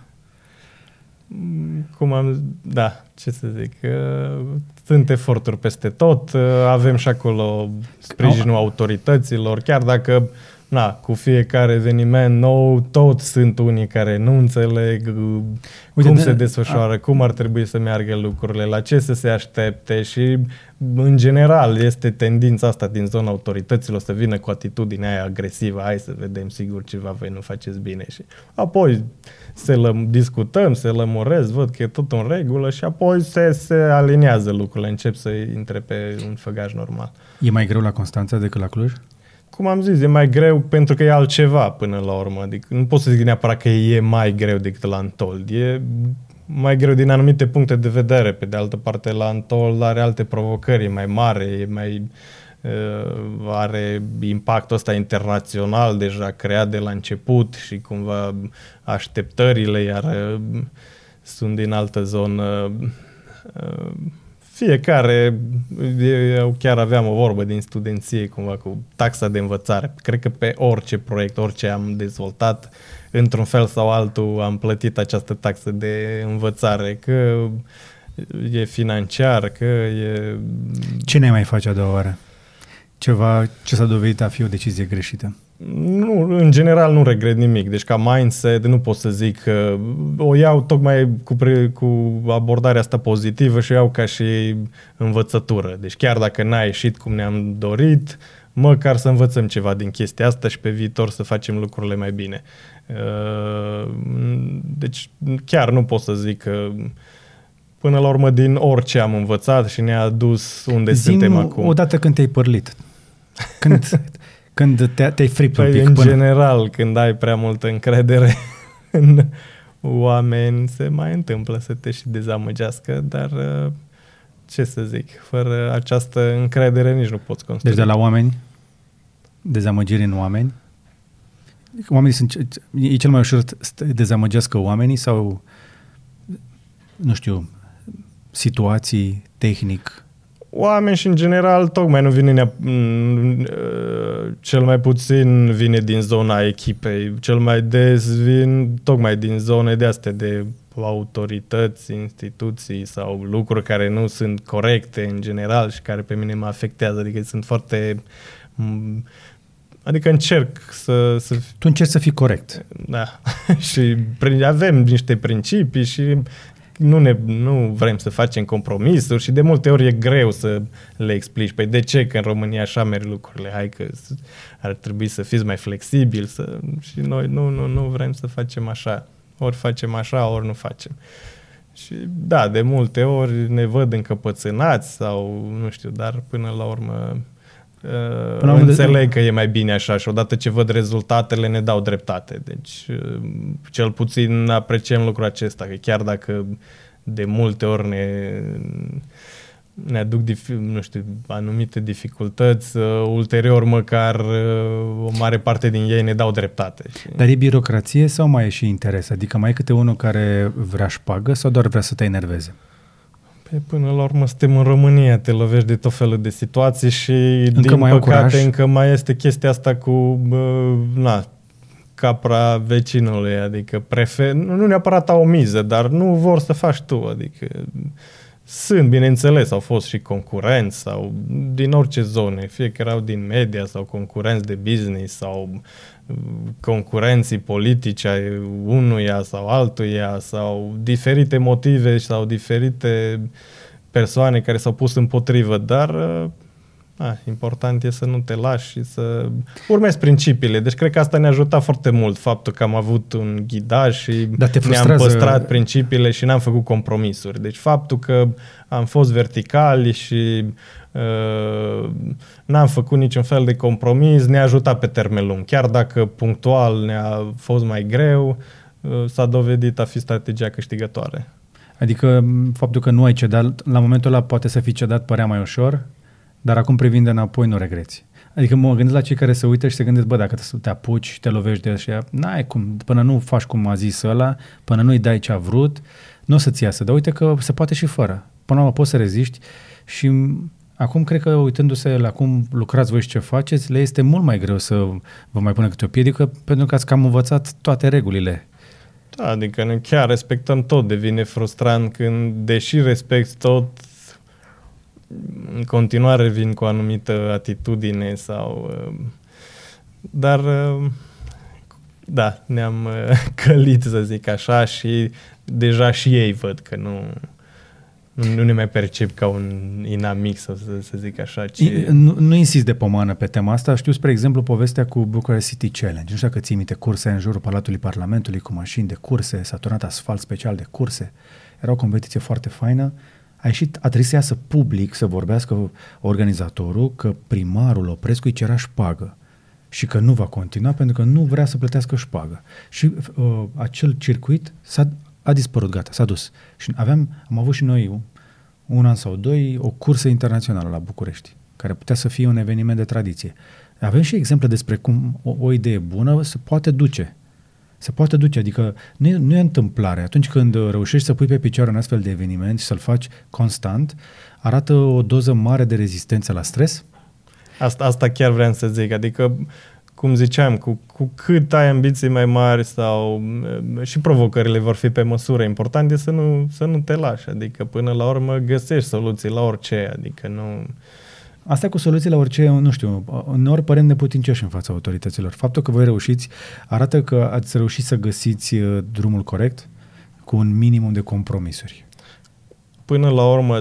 cum am da, ce să zic, uh, sunt eforturi peste tot, uh, avem și acolo sprijinul autorităților, chiar dacă na, cu fiecare eveniment nou, tot sunt unii care nu înțeleg uh, Uite, cum de- se desfășoară, cum ar trebui să meargă lucrurile, la ce să se aștepte și în general este tendința asta din zona autorităților să vină cu atitudinea aia agresivă, hai să vedem sigur ceva voi nu faceți bine și apoi se lăm, discutăm, se lămurez, văd că e tot în regulă și apoi se, se aliniază lucrurile, încep să intre pe un făgaș normal. E mai greu la Constanța decât la Cluj? Cum am zis, e mai greu pentru că e altceva până la urmă. Adică nu pot să zic neapărat că e mai greu decât la Antold. E mai greu din anumite puncte de vedere. Pe de altă parte, la Antold are alte provocări, e mai mare, e mai uh, are impactul ăsta internațional deja creat de la început și cumva așteptările iar uh, sunt din altă zonă uh, fiecare, eu chiar aveam o vorbă din studenție cumva cu taxa de învățare. Cred că pe orice proiect, orice am dezvoltat, într-un fel sau altul am plătit această taxă de învățare, că e financiar, că e... Ce ne mai face a doua oară? ceva ce s-a dovedit a fi o decizie greșită? Nu, în general nu regret nimic. Deci ca mindset nu pot să zic că o iau tocmai cu, pre, cu abordarea asta pozitivă și o iau ca și învățătură. Deci chiar dacă n-a ieșit cum ne-am dorit, măcar să învățăm ceva din chestia asta și pe viitor să facem lucrurile mai bine. Uh, deci chiar nu pot să zic că până la urmă din orice am învățat și ne-a dus unde Zim suntem acum. odată când te-ai părlit. Când, când te, te-ai fript păi un pic. în până... general, când ai prea multă încredere în oameni, se mai întâmplă să te și dezamăgească, dar uh, ce să zic, fără această încredere nici nu poți construi. Deci de la oameni, dezamăgiri în oameni, oamenii sunt, e cel mai ușor să te dezamăgească oamenii sau, nu știu, situații, tehnic, Oameni și în general tocmai nu vine nea, m- cel mai puțin vine din zona echipei, cel mai des vin tocmai din zone de astea de autorități, instituții sau lucruri care nu sunt corecte în general și care pe mine mă afectează, adică sunt foarte m- Adică încerc să, să tu încerci să fii corect. da. și pri- avem niște principii și nu, ne, nu vrem să facem compromisuri și de multe ori e greu să le explici. Păi de ce că în România așa merg lucrurile? Hai că s- ar trebui să fiți mai flexibili să... și noi nu, nu, nu vrem să facem așa. Ori facem așa, ori nu facem. Și da, de multe ori ne văd încăpățânați sau nu știu, dar până la urmă Până Până la urmă, înțeleg că e mai bine așa și odată ce văd rezultatele ne dau dreptate. Deci uh, cel puțin apreciem lucrul acesta, că chiar dacă de multe ori ne, ne aduc, dif- nu știu, anumite dificultăți, uh, ulterior măcar uh, o mare parte din ei ne dau dreptate. Și... Dar e birocrație sau mai e și interes? Adică mai e câte unul care vrea șpagă sau doar vrea să te enerveze? Pe până la urmă suntem în România, te lovești de tot felul de situații și Încă din mai au păcate curaj? încă mai este chestia asta cu bă, na, capra vecinului, adică prefer, nu neapărat au o miză, dar nu vor să faci tu, adică sunt, bineînțeles, au fost și concurenți sau din orice zone, fie că erau din media sau concurenți de business sau uh, concurenții politici ai unuia sau altuia sau diferite motive sau diferite persoane care s-au pus împotrivă, dar uh, a, important e să nu te lași și să urmezi principiile. Deci cred că asta ne-a ajutat foarte mult, faptul că am avut un ghidaj și Dar te ne-am frustrează- păstrat principiile și n-am făcut compromisuri. Deci faptul că am fost verticali și uh, n-am făcut niciun fel de compromis ne-a ajutat pe termen lung. Chiar dacă punctual ne-a fost mai greu, uh, s-a dovedit a fi strategia câștigătoare. Adică m, faptul că nu ai cedat, la momentul ăla poate să fi cedat părea mai ușor, dar acum privind înapoi nu regreți. Adică mă gândesc la cei care se uită și se gândesc, bă, dacă să te apuci și te lovești de așa, n-ai cum, până nu faci cum a zis ăla, până nu-i dai ce a vrut, nu o să-ți iasă. Dar uite că se poate și fără. Până la urmă poți să reziști și m, acum cred că uitându-se la cum lucrați voi și ce faceți, le este mult mai greu să vă mai pună câte o piedică pentru că ați cam învățat toate regulile. Da, adică noi chiar respectăm tot. Devine frustrant când, deși respecti tot, în continuare vin cu o anumită atitudine sau... uh, Dar, uh, da, ne-am uh, călit, să zic așa, și deja și ei văd că nu, nu, nu ne mai percep ca un inamic, sau să, să zic așa, ci... I- Nu, nu insist de pomană pe tema asta. Știu, spre exemplu, povestea cu Bucharest City Challenge. Nu știu dacă ții minte curse în jurul Palatului Parlamentului cu mașini de curse, s-a turnat asfalt special de curse. Era o competiție foarte faină. A ieșit, a trebuit să iasă public să vorbească organizatorul că primarul Oprescu îi cerea șpagă și că nu va continua pentru că nu vrea să plătească șpagă. Și uh, acel circuit s-a, a dispărut, gata, s-a dus. Și aveam, am avut și noi un an sau doi o cursă internațională la București, care putea să fie un eveniment de tradiție. Avem și exemple despre cum o, o idee bună se poate duce. Se poate duce, adică nu e, nu e întâmplare. Atunci când uh, reușești să pui pe picioare un astfel de eveniment și să-l faci constant, arată o doză mare de rezistență la stres, Asta, asta chiar vreau să zic, adică cum ziceam, cu, cu cât ai ambiții mai mari sau m, și provocările vor fi pe măsură, important e să nu, să nu te lași, adică până la urmă găsești soluții la orice, adică nu... Asta cu soluții la orice, nu știu, uneori părem neputincioși în fața autorităților. Faptul că voi reușiți arată că ați reușit să găsiți uh, drumul corect cu un minimum de compromisuri. Până la urmă,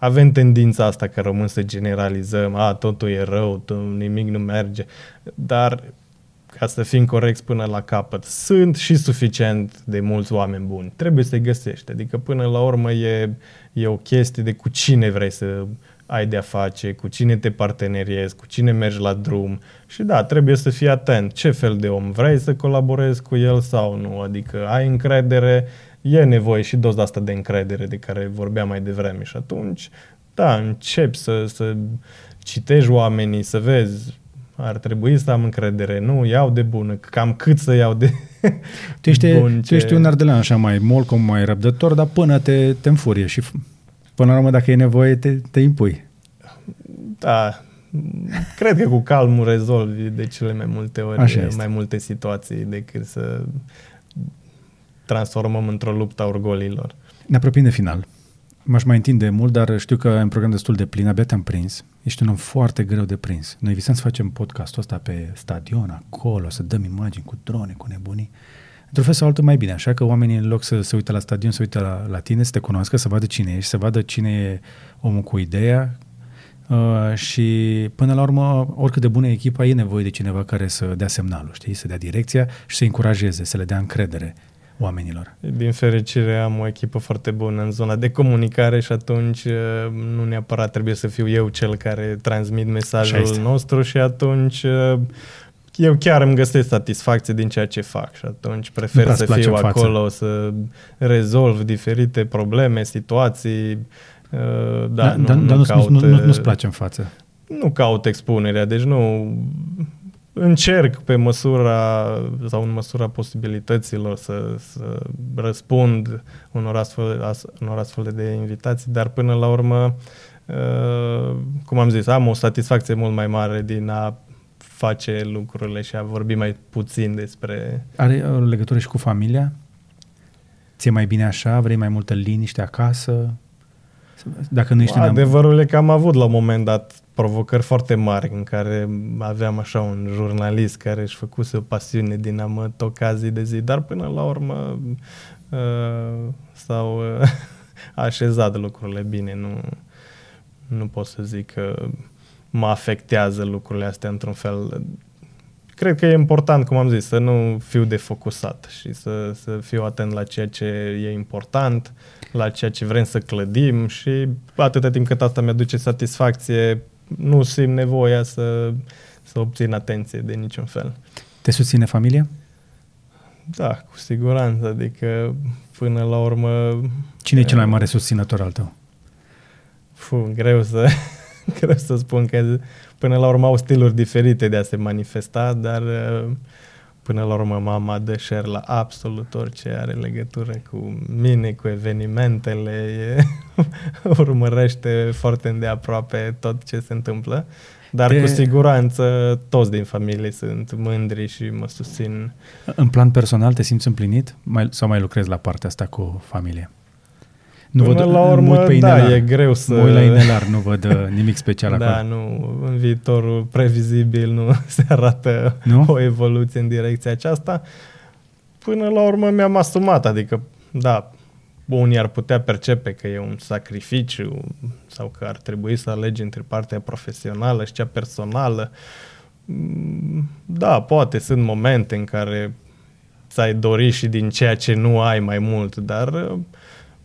avem tendința asta că rămân să generalizăm, a, totul e rău, nimic nu merge, dar ca să fim corecți până la capăt, sunt și suficient de mulți oameni buni. Trebuie să-i găsești. Adică până la urmă e, e o chestie de cu cine vrei să ai de-a face, cu cine te parteneriezi, cu cine mergi la drum. Și da, trebuie să fii atent. Ce fel de om vrei să colaborezi cu el sau nu? Adică ai încredere, e nevoie și doza asta de încredere de care vorbeam mai devreme și atunci, da, începi să, să citești oamenii, să vezi ar trebui să am încredere, nu, iau de bună, cam cât să iau de tu ești, bun. Tu ce... ești un ardelean așa mai molcom, mai răbdător, dar până te, te înfurie și până la urmă dacă e nevoie te, te impui. Da, cred că cu calmul rezolvi de cele mai multe ori Așa mai multe situații decât să transformăm într-o luptă a orgolilor. Ne apropiem de final. M-aș mai întinde mult, dar știu că ai un program destul de plin, abia te-am prins. Ești un om foarte greu de prins. Noi visăm să facem podcastul ăsta pe stadion, acolo, să dăm imagini cu drone, cu nebunii. Într-un fel sau altul mai bine, așa că oamenii în loc să se uite la stadion, să uite la, la tine, să te cunoască, să vadă cine ești, să vadă cine e omul cu ideea uh, și până la urmă, oricât de bună e echipa, e nevoie de cineva care să dea semnalul, știi, să dea direcția și să încurajeze, să le dea încredere oamenilor. Din fericire am o echipă foarte bună în zona de comunicare și atunci uh, nu neapărat trebuie să fiu eu cel care transmit mesajul nostru și atunci uh, eu chiar îmi găsesc satisfacție din ceea ce fac și atunci prefer să fiu acolo, să rezolv diferite probleme, situații. Uh, da, da, nu, da, nu, caut, nu, nu, nu-ți place în față. Nu caut expunerea, deci nu încerc pe măsura sau în măsura posibilităților să, să răspund unor astfel, unor astfel de invitații, dar până la urmă, uh, cum am zis, am o satisfacție mult mai mare din a face lucrurile și a vorbi mai puțin despre... Are o legătură și cu familia? Ți-e mai bine așa? Vrei mai multă liniște acasă? Dacă nu ești Adevărul e că am avut la un moment dat provocări foarte mari în care aveam așa un jurnalist care își făcuse o pasiune din a mă toca zi de zi, dar până la urmă uh, s-au uh, așezat lucrurile bine. Nu, nu pot să zic că mă afectează lucrurile astea într-un fel. Cred că e important, cum am zis, să nu fiu defocusat și să, să fiu atent la ceea ce e important, la ceea ce vrem să clădim și atâta timp cât asta mi-aduce satisfacție, nu simt nevoia să, să obțin atenție de niciun fel. Te susține familia? Da, cu siguranță. Adică, până la urmă... Cine e cel mai mare susținător al tău? Fu, greu să, greu să spun că până la urmă au stiluri diferite de a se manifesta, dar până la urmă mama dă share la absolut orice are legătură cu mine, cu evenimentele, e, urmărește foarte îndeaproape tot ce se întâmplă. Dar de... cu siguranță toți din familie sunt mândri și mă susțin. În plan personal te simți împlinit mai, sau mai lucrezi la partea asta cu familie? Nu Până văd, la urmă, pe da, e greu să... Mă uit la inelar, nu văd uh, nimic special da, acolo. Da, nu, în viitorul previzibil nu se arată nu? o evoluție în direcția aceasta. Până la urmă mi-am asumat, adică, da, unii ar putea percepe că e un sacrificiu sau că ar trebui să alegi între partea profesională și cea personală. Mm, da, poate sunt momente în care ți-ai dori și din ceea ce nu ai mai mult, dar uh,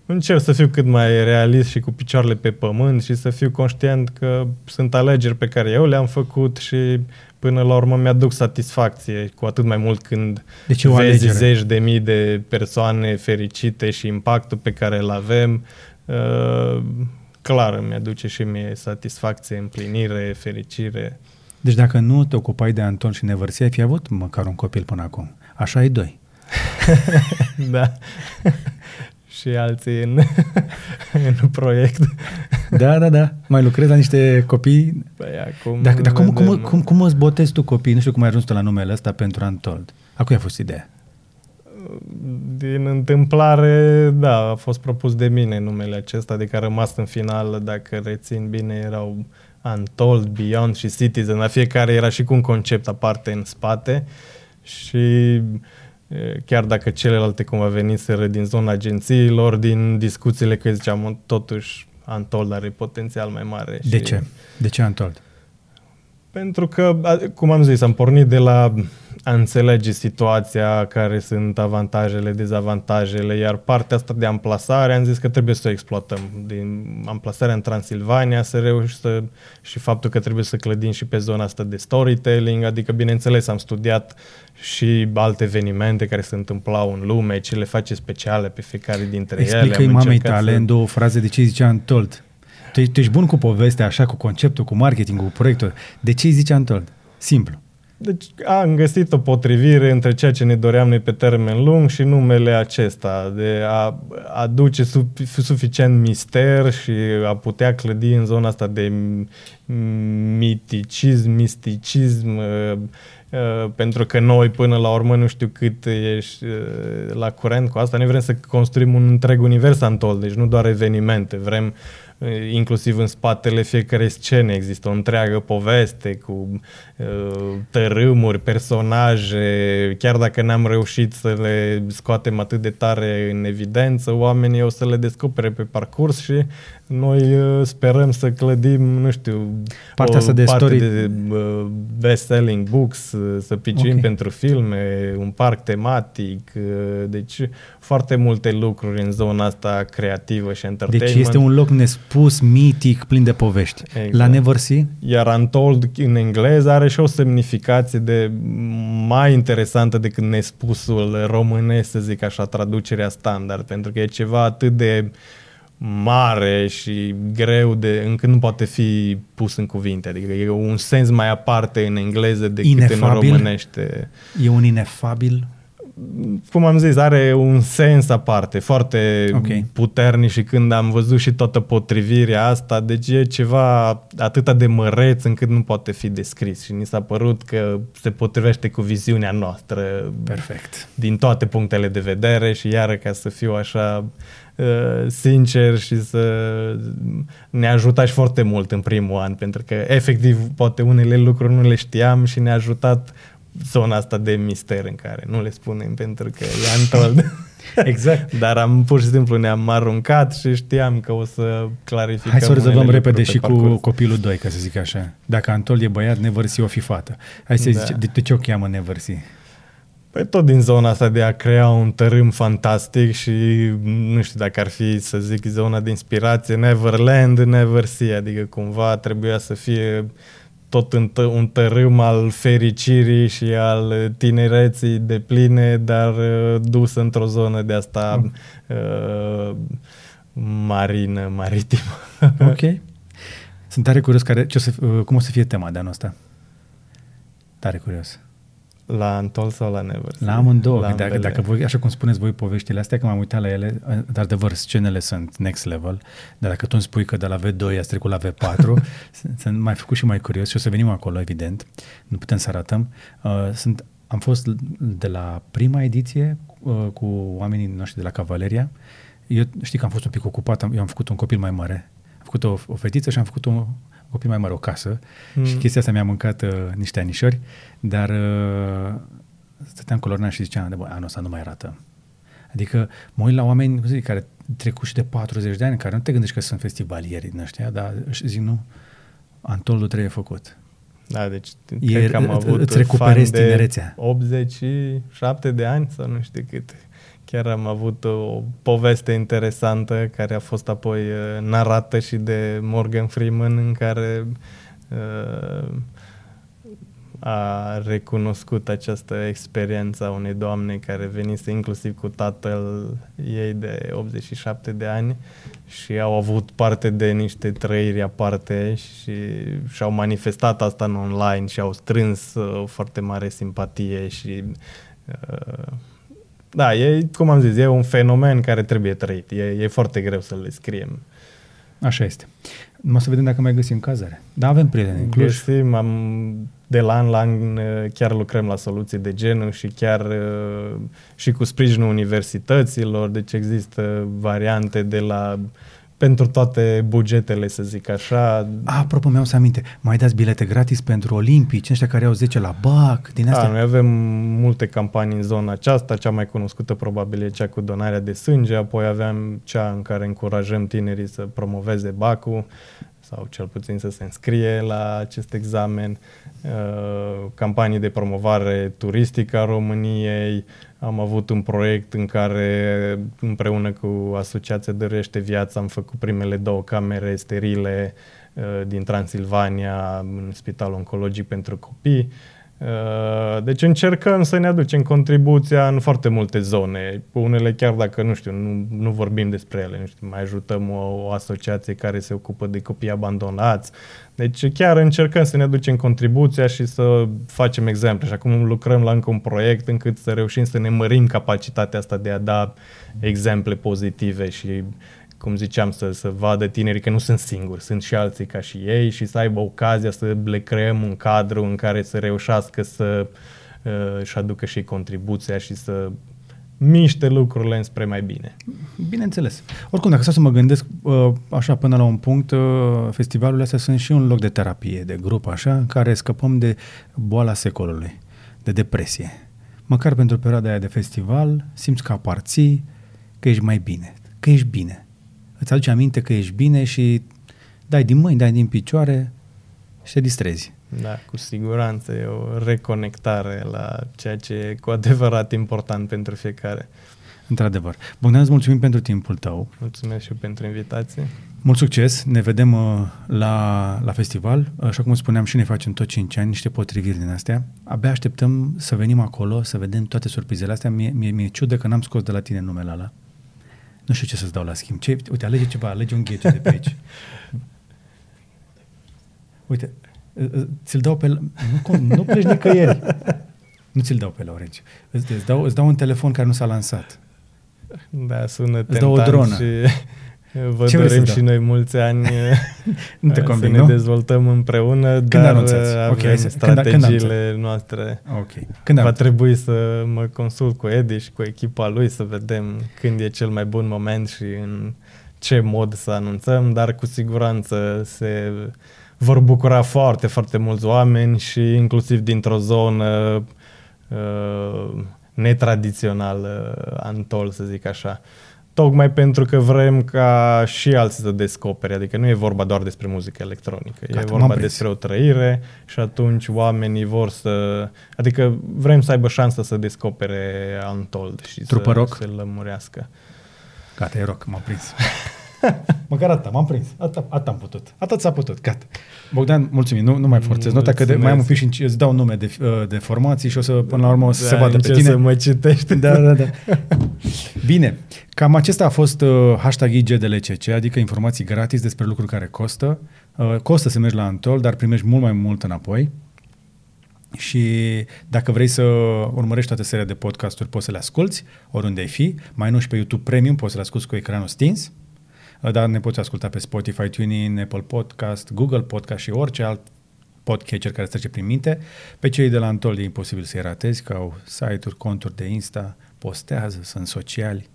încerc să fiu cât mai realist și cu picioarele pe pământ și să fiu conștient că sunt alegeri pe care eu le-am făcut și până la urmă mi-aduc satisfacție, cu atât mai mult când deci vezi alegere. zeci de mii de persoane fericite și impactul pe care îl avem, uh, clar îmi aduce și mie satisfacție, împlinire, fericire. Deci dacă nu te ocupai de Anton și Nevărsie, ai fi avut măcar un copil până acum. Așa ai doi. da și alții în, în proiect. Da, da, da. Mai lucrezi la niște copii. Păi acum dar, dar cum, cum, cum, cum îți botezi tu copii? Nu știu cum ai ajuns tu la numele ăsta pentru Antold. A cui a fost ideea? Din întâmplare, da, a fost propus de mine numele acesta, de care a rămas în final, dacă rețin bine, erau Untold, Beyond și Citizen, la fiecare era și cu un concept aparte în spate și chiar dacă celelalte cumva veniseră din zona agențiilor, din discuțiile că ziceam, totuși Untold are potențial mai mare. De și ce? De ce Untold? Pentru că, cum am zis, am pornit de la a înțelege situația, care sunt avantajele, dezavantajele, iar partea asta de amplasare am zis că trebuie să o exploatăm. Din amplasarea în Transilvania să reuși să, și faptul că trebuie să clădim și pe zona asta de storytelling, adică bineînțeles am studiat și alte evenimente care se întâmplau în lume, ce le face speciale pe fiecare dintre Explică ele. Explică-i mamei tale să... în două fraze de ce zicea Antold. Tu, tu ești bun cu povestea, așa, cu conceptul, cu marketing, cu proiectul. De ce îi zice Antold? Simplu. Deci am găsit o potrivire între ceea ce ne doream noi pe termen lung și numele acesta, de a aduce suficient mister și a putea clădi în zona asta de miticism, misticism, uh, uh, pentru că noi până la urmă nu știu cât ești uh, la curent cu asta, ne vrem să construim un întreg univers antol, deci nu doar evenimente, vrem inclusiv în spatele fiecarei scene există o întreagă poveste cu uh, tărâmuri, personaje, chiar dacă n-am reușit să le scoatem atât de tare în evidență, oamenii o să le descopere pe parcurs și noi uh, sperăm să clădim, nu știu, partea asta de parte story... de uh, best-selling books, uh, să piciuim okay. pentru filme, un parc tematic, uh, deci foarte multe lucruri în zona asta creativă și entertainment. Deci este un loc nespus, mitic, plin de povești. Exact. La Neversea? Iar Untold în engleză are și o semnificație de mai interesantă decât nespusul românesc, să zic așa, traducerea standard, pentru că e ceva atât de mare și greu de încât nu poate fi pus în cuvinte. Adică e un sens mai aparte în engleză decât Inefabil? în românește. E un inefabil? cum am zis, are un sens aparte, foarte okay. puternic și când am văzut și toată potrivirea asta, deci e ceva atât de măreț încât nu poate fi descris și ni s-a părut că se potrivește cu viziunea noastră Perfect. din toate punctele de vedere și iară ca să fiu așa uh, sincer și să ne ajutați foarte mult în primul an, pentru că efectiv poate unele lucruri nu le știam și ne-a ajutat zona asta de mister în care nu le spunem pentru că e untold. exact. Dar am pur și simplu ne-am aruncat și știam că o să clarificăm Hai să rezolvăm repede și parcurs. cu copilul 2, ca să zic așa. Dacă Antol e băiat, Neversi o fi fată. Hai să da. zici, de, de ce o cheamă Neversi? Păi tot din zona asta de a crea un tărâm fantastic și nu știu dacă ar fi să zic zona de inspirație Neverland, Neversea, adică cumva trebuia să fie tot un, tă, un tărâm al fericirii și al tinereții de pline, dar uh, dus într-o zonă de asta mm. uh, marină, maritimă. ok. Sunt tare curios care, ce o să, uh, cum o să fie tema de anul ăsta. Tare curios. La Antol sau la Never? La amândouă. La dacă, dacă voi, așa cum spuneți voi poveștile astea, că m-am uitat la ele, dar adevăr, scenele sunt next level, dar dacă tu îmi spui că de la V2 ați trecut la V4, sunt mai făcut și mai curios și o să venim acolo, evident, nu putem să arătăm. Uh, sunt, am fost de la prima ediție uh, cu oamenii noștri de la Cavaleria. Eu știi că am fost un pic ocupat, am, eu am făcut un copil mai mare. Am făcut o, o fetiță și am făcut un copil mai mare o casă mm. și chestia asta mi-a mâncat uh, niște anișori, dar uh, stăteam cu Lorna și ziceam, de bă, anul ăsta nu mai arată. Adică mă uit la oameni zic, care trecut și de 40 de ani, care nu te gândești că sunt festivalieri din ăștia, dar zic, nu, Antolul trebuie făcut. Da, deci e, cred că am avut îți recuperezi tinerețea. 87 de ani sau nu știu câte. Chiar am avut o poveste interesantă care a fost apoi uh, narată și de Morgan Freeman în care uh, a recunoscut această experiență a unei doamne care venise inclusiv cu tatăl ei de 87 de ani și au avut parte de niște trăiri aparte și și-au manifestat asta în online și au strâns uh, o foarte mare simpatie și uh, da, e, cum am zis, e un fenomen care trebuie trăit. E, e foarte greu să le scriem. Așa este. Nu să vedem dacă mai găsim cazare. Da, avem prieteni în Cluj. Găsim, am de la an la an uh, chiar lucrăm la soluții de genul și chiar uh, și cu sprijinul universităților, deci există variante de la pentru toate bugetele, să zic așa. A, apropo, mi-au să aminte, mai dați bilete gratis pentru olimpici, ăștia care au 10 la BAC, din astea? Da, noi avem multe campanii în zona aceasta, cea mai cunoscută probabil e cea cu donarea de sânge, apoi aveam cea în care încurajăm tinerii să promoveze BAC-ul sau cel puțin să se înscrie la acest examen, uh, campanii de promovare turistică a României, am avut un proiect în care împreună cu Asociația Dărește Viața am făcut primele două camere sterile uh, din Transilvania în Spitalul Oncologic pentru Copii. Uh, deci încercăm să ne aducem contribuția în foarte multe zone. Unele chiar dacă, nu știu, nu, nu vorbim despre ele, nu știu, mai ajutăm o, o asociație care se ocupă de copii abandonați. Deci chiar încercăm să ne aducem contribuția și să facem exemple. Și acum lucrăm la încă un proiect încât să reușim să ne mărim capacitatea asta de a da exemple pozitive și cum ziceam, să, să vadă tinerii că nu sunt singuri, sunt și alții ca și ei și să aibă ocazia să le creăm un cadru în care să reușească să uh, își aducă și contribuția și să miște lucrurile înspre mai bine. Bineînțeles. Oricum, dacă să mă gândesc uh, așa până la un punct, uh, festivalurile astea sunt și un loc de terapie, de grup, așa, în care scăpăm de boala secolului, de depresie. Măcar pentru perioada aia de festival, simți că aparții, că ești mai bine, că ești bine îți aduce aminte că ești bine și dai din mâini, dai din picioare și te distrezi. Da, cu siguranță e o reconectare la ceea ce e cu adevărat important pentru fiecare. Într-adevăr. Bogdan, îți mulțumim pentru timpul tău. Mulțumesc și pentru invitație. Mult succes! Ne vedem uh, la, la festival. Așa cum spuneam și ne facem tot 5 ani niște potriviri din astea. Abia așteptăm să venim acolo, să vedem toate surprizele astea. Mie, mie, mie ciudă că n-am scos de la tine numele ăla. Nu știu ce să-ți dau la schimb. Ce, uite, alege ceva, alege un ghece de pe aici. Uite, ți-l dau pe... Nu, nu pleci nicăieri. Nu ți-l dau pe Laurențiu. Îți, îți, dau, îți dau un telefon care nu s-a lansat. Da, sună îți dau o dronă. și vă Ce dorim și noi mulți ani nu te conving, să ne nu? dezvoltăm împreună, când dar anunțați? avem okay, strategiile când, noastre. Okay. Când Va trebui să mă consult cu Edi și cu echipa lui să vedem când e cel mai bun moment și în ce mod să anunțăm, dar cu siguranță se vor bucura foarte, foarte mulți oameni și inclusiv dintr-o zonă uh, netradițională, Antol, să zic așa. Tocmai pentru că vrem ca și alții să descopere, adică nu e vorba doar despre muzică electronică, Gata, e vorba despre o trăire și atunci oamenii vor să... Adică vrem să aibă șansa să descopere Antold și Trupă să rock. se lămurească. Gata, e rock, m-am prins. Măcar atât, m-am prins. Atât, atât am putut. Atât s-a putut, gata. Bogdan, mulțumim, nu, nu mai forțez nota, că de, mai am un pic și îți dau nume de, uh, de formații și o să, până la urmă, o să da, se vadă pe tine. să mă citești. Da, da, da. Bine, cam acesta a fost uh, hashtag IGDLCC, adică informații gratis despre lucruri care costă. Uh, costă să mergi la Antol, dar primești mult mai mult înapoi. Și dacă vrei să urmărești toată seria de podcasturi, poți să le asculti oriunde ai fi. Mai nu și pe YouTube Premium, poți să le asculti cu ecranul stins dar ne poți asculta pe Spotify, TuneIn, Apple Podcast, Google Podcast și orice alt podcatcher care trece prin minte. Pe cei de la Antol e imposibil să-i ratezi, că au site-uri, conturi de Insta, postează, sunt sociali,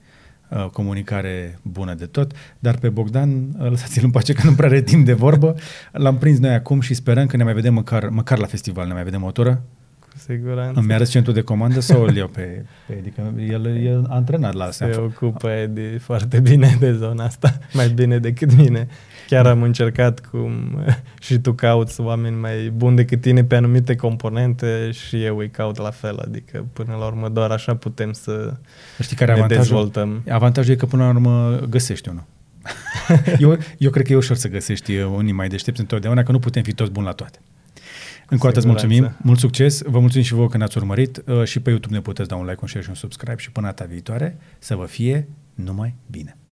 uh, comunicare bună de tot, dar pe Bogdan uh, lăsați-l în pace că nu prea are timp de vorbă. L-am prins noi acum și sperăm că ne mai vedem măcar, măcar la festival, ne mai vedem o tură cu siguranță. Îmi arăți centru de comandă sau îl iau pe, pe Edi? Că el e antrenat la asta. Se ocupă Edi foarte bine de zona asta, mai bine decât mine. Chiar am încercat cum și tu cauți oameni mai buni decât tine pe anumite componente și eu îi caut la fel. Adică până la urmă doar așa putem să Știi care ne avantajul? dezvoltăm. Avantajul e că până la urmă găsești unul. eu, eu cred că e ușor să găsești unii mai deștepți întotdeauna, că nu putem fi toți buni la toate. Încă o dată îți mulțumim, mult succes, vă mulțumim și vouă că ne-ați urmărit. Uh, și pe YouTube ne puteți da un like, un share și un subscribe și până data viitoare să vă fie numai bine.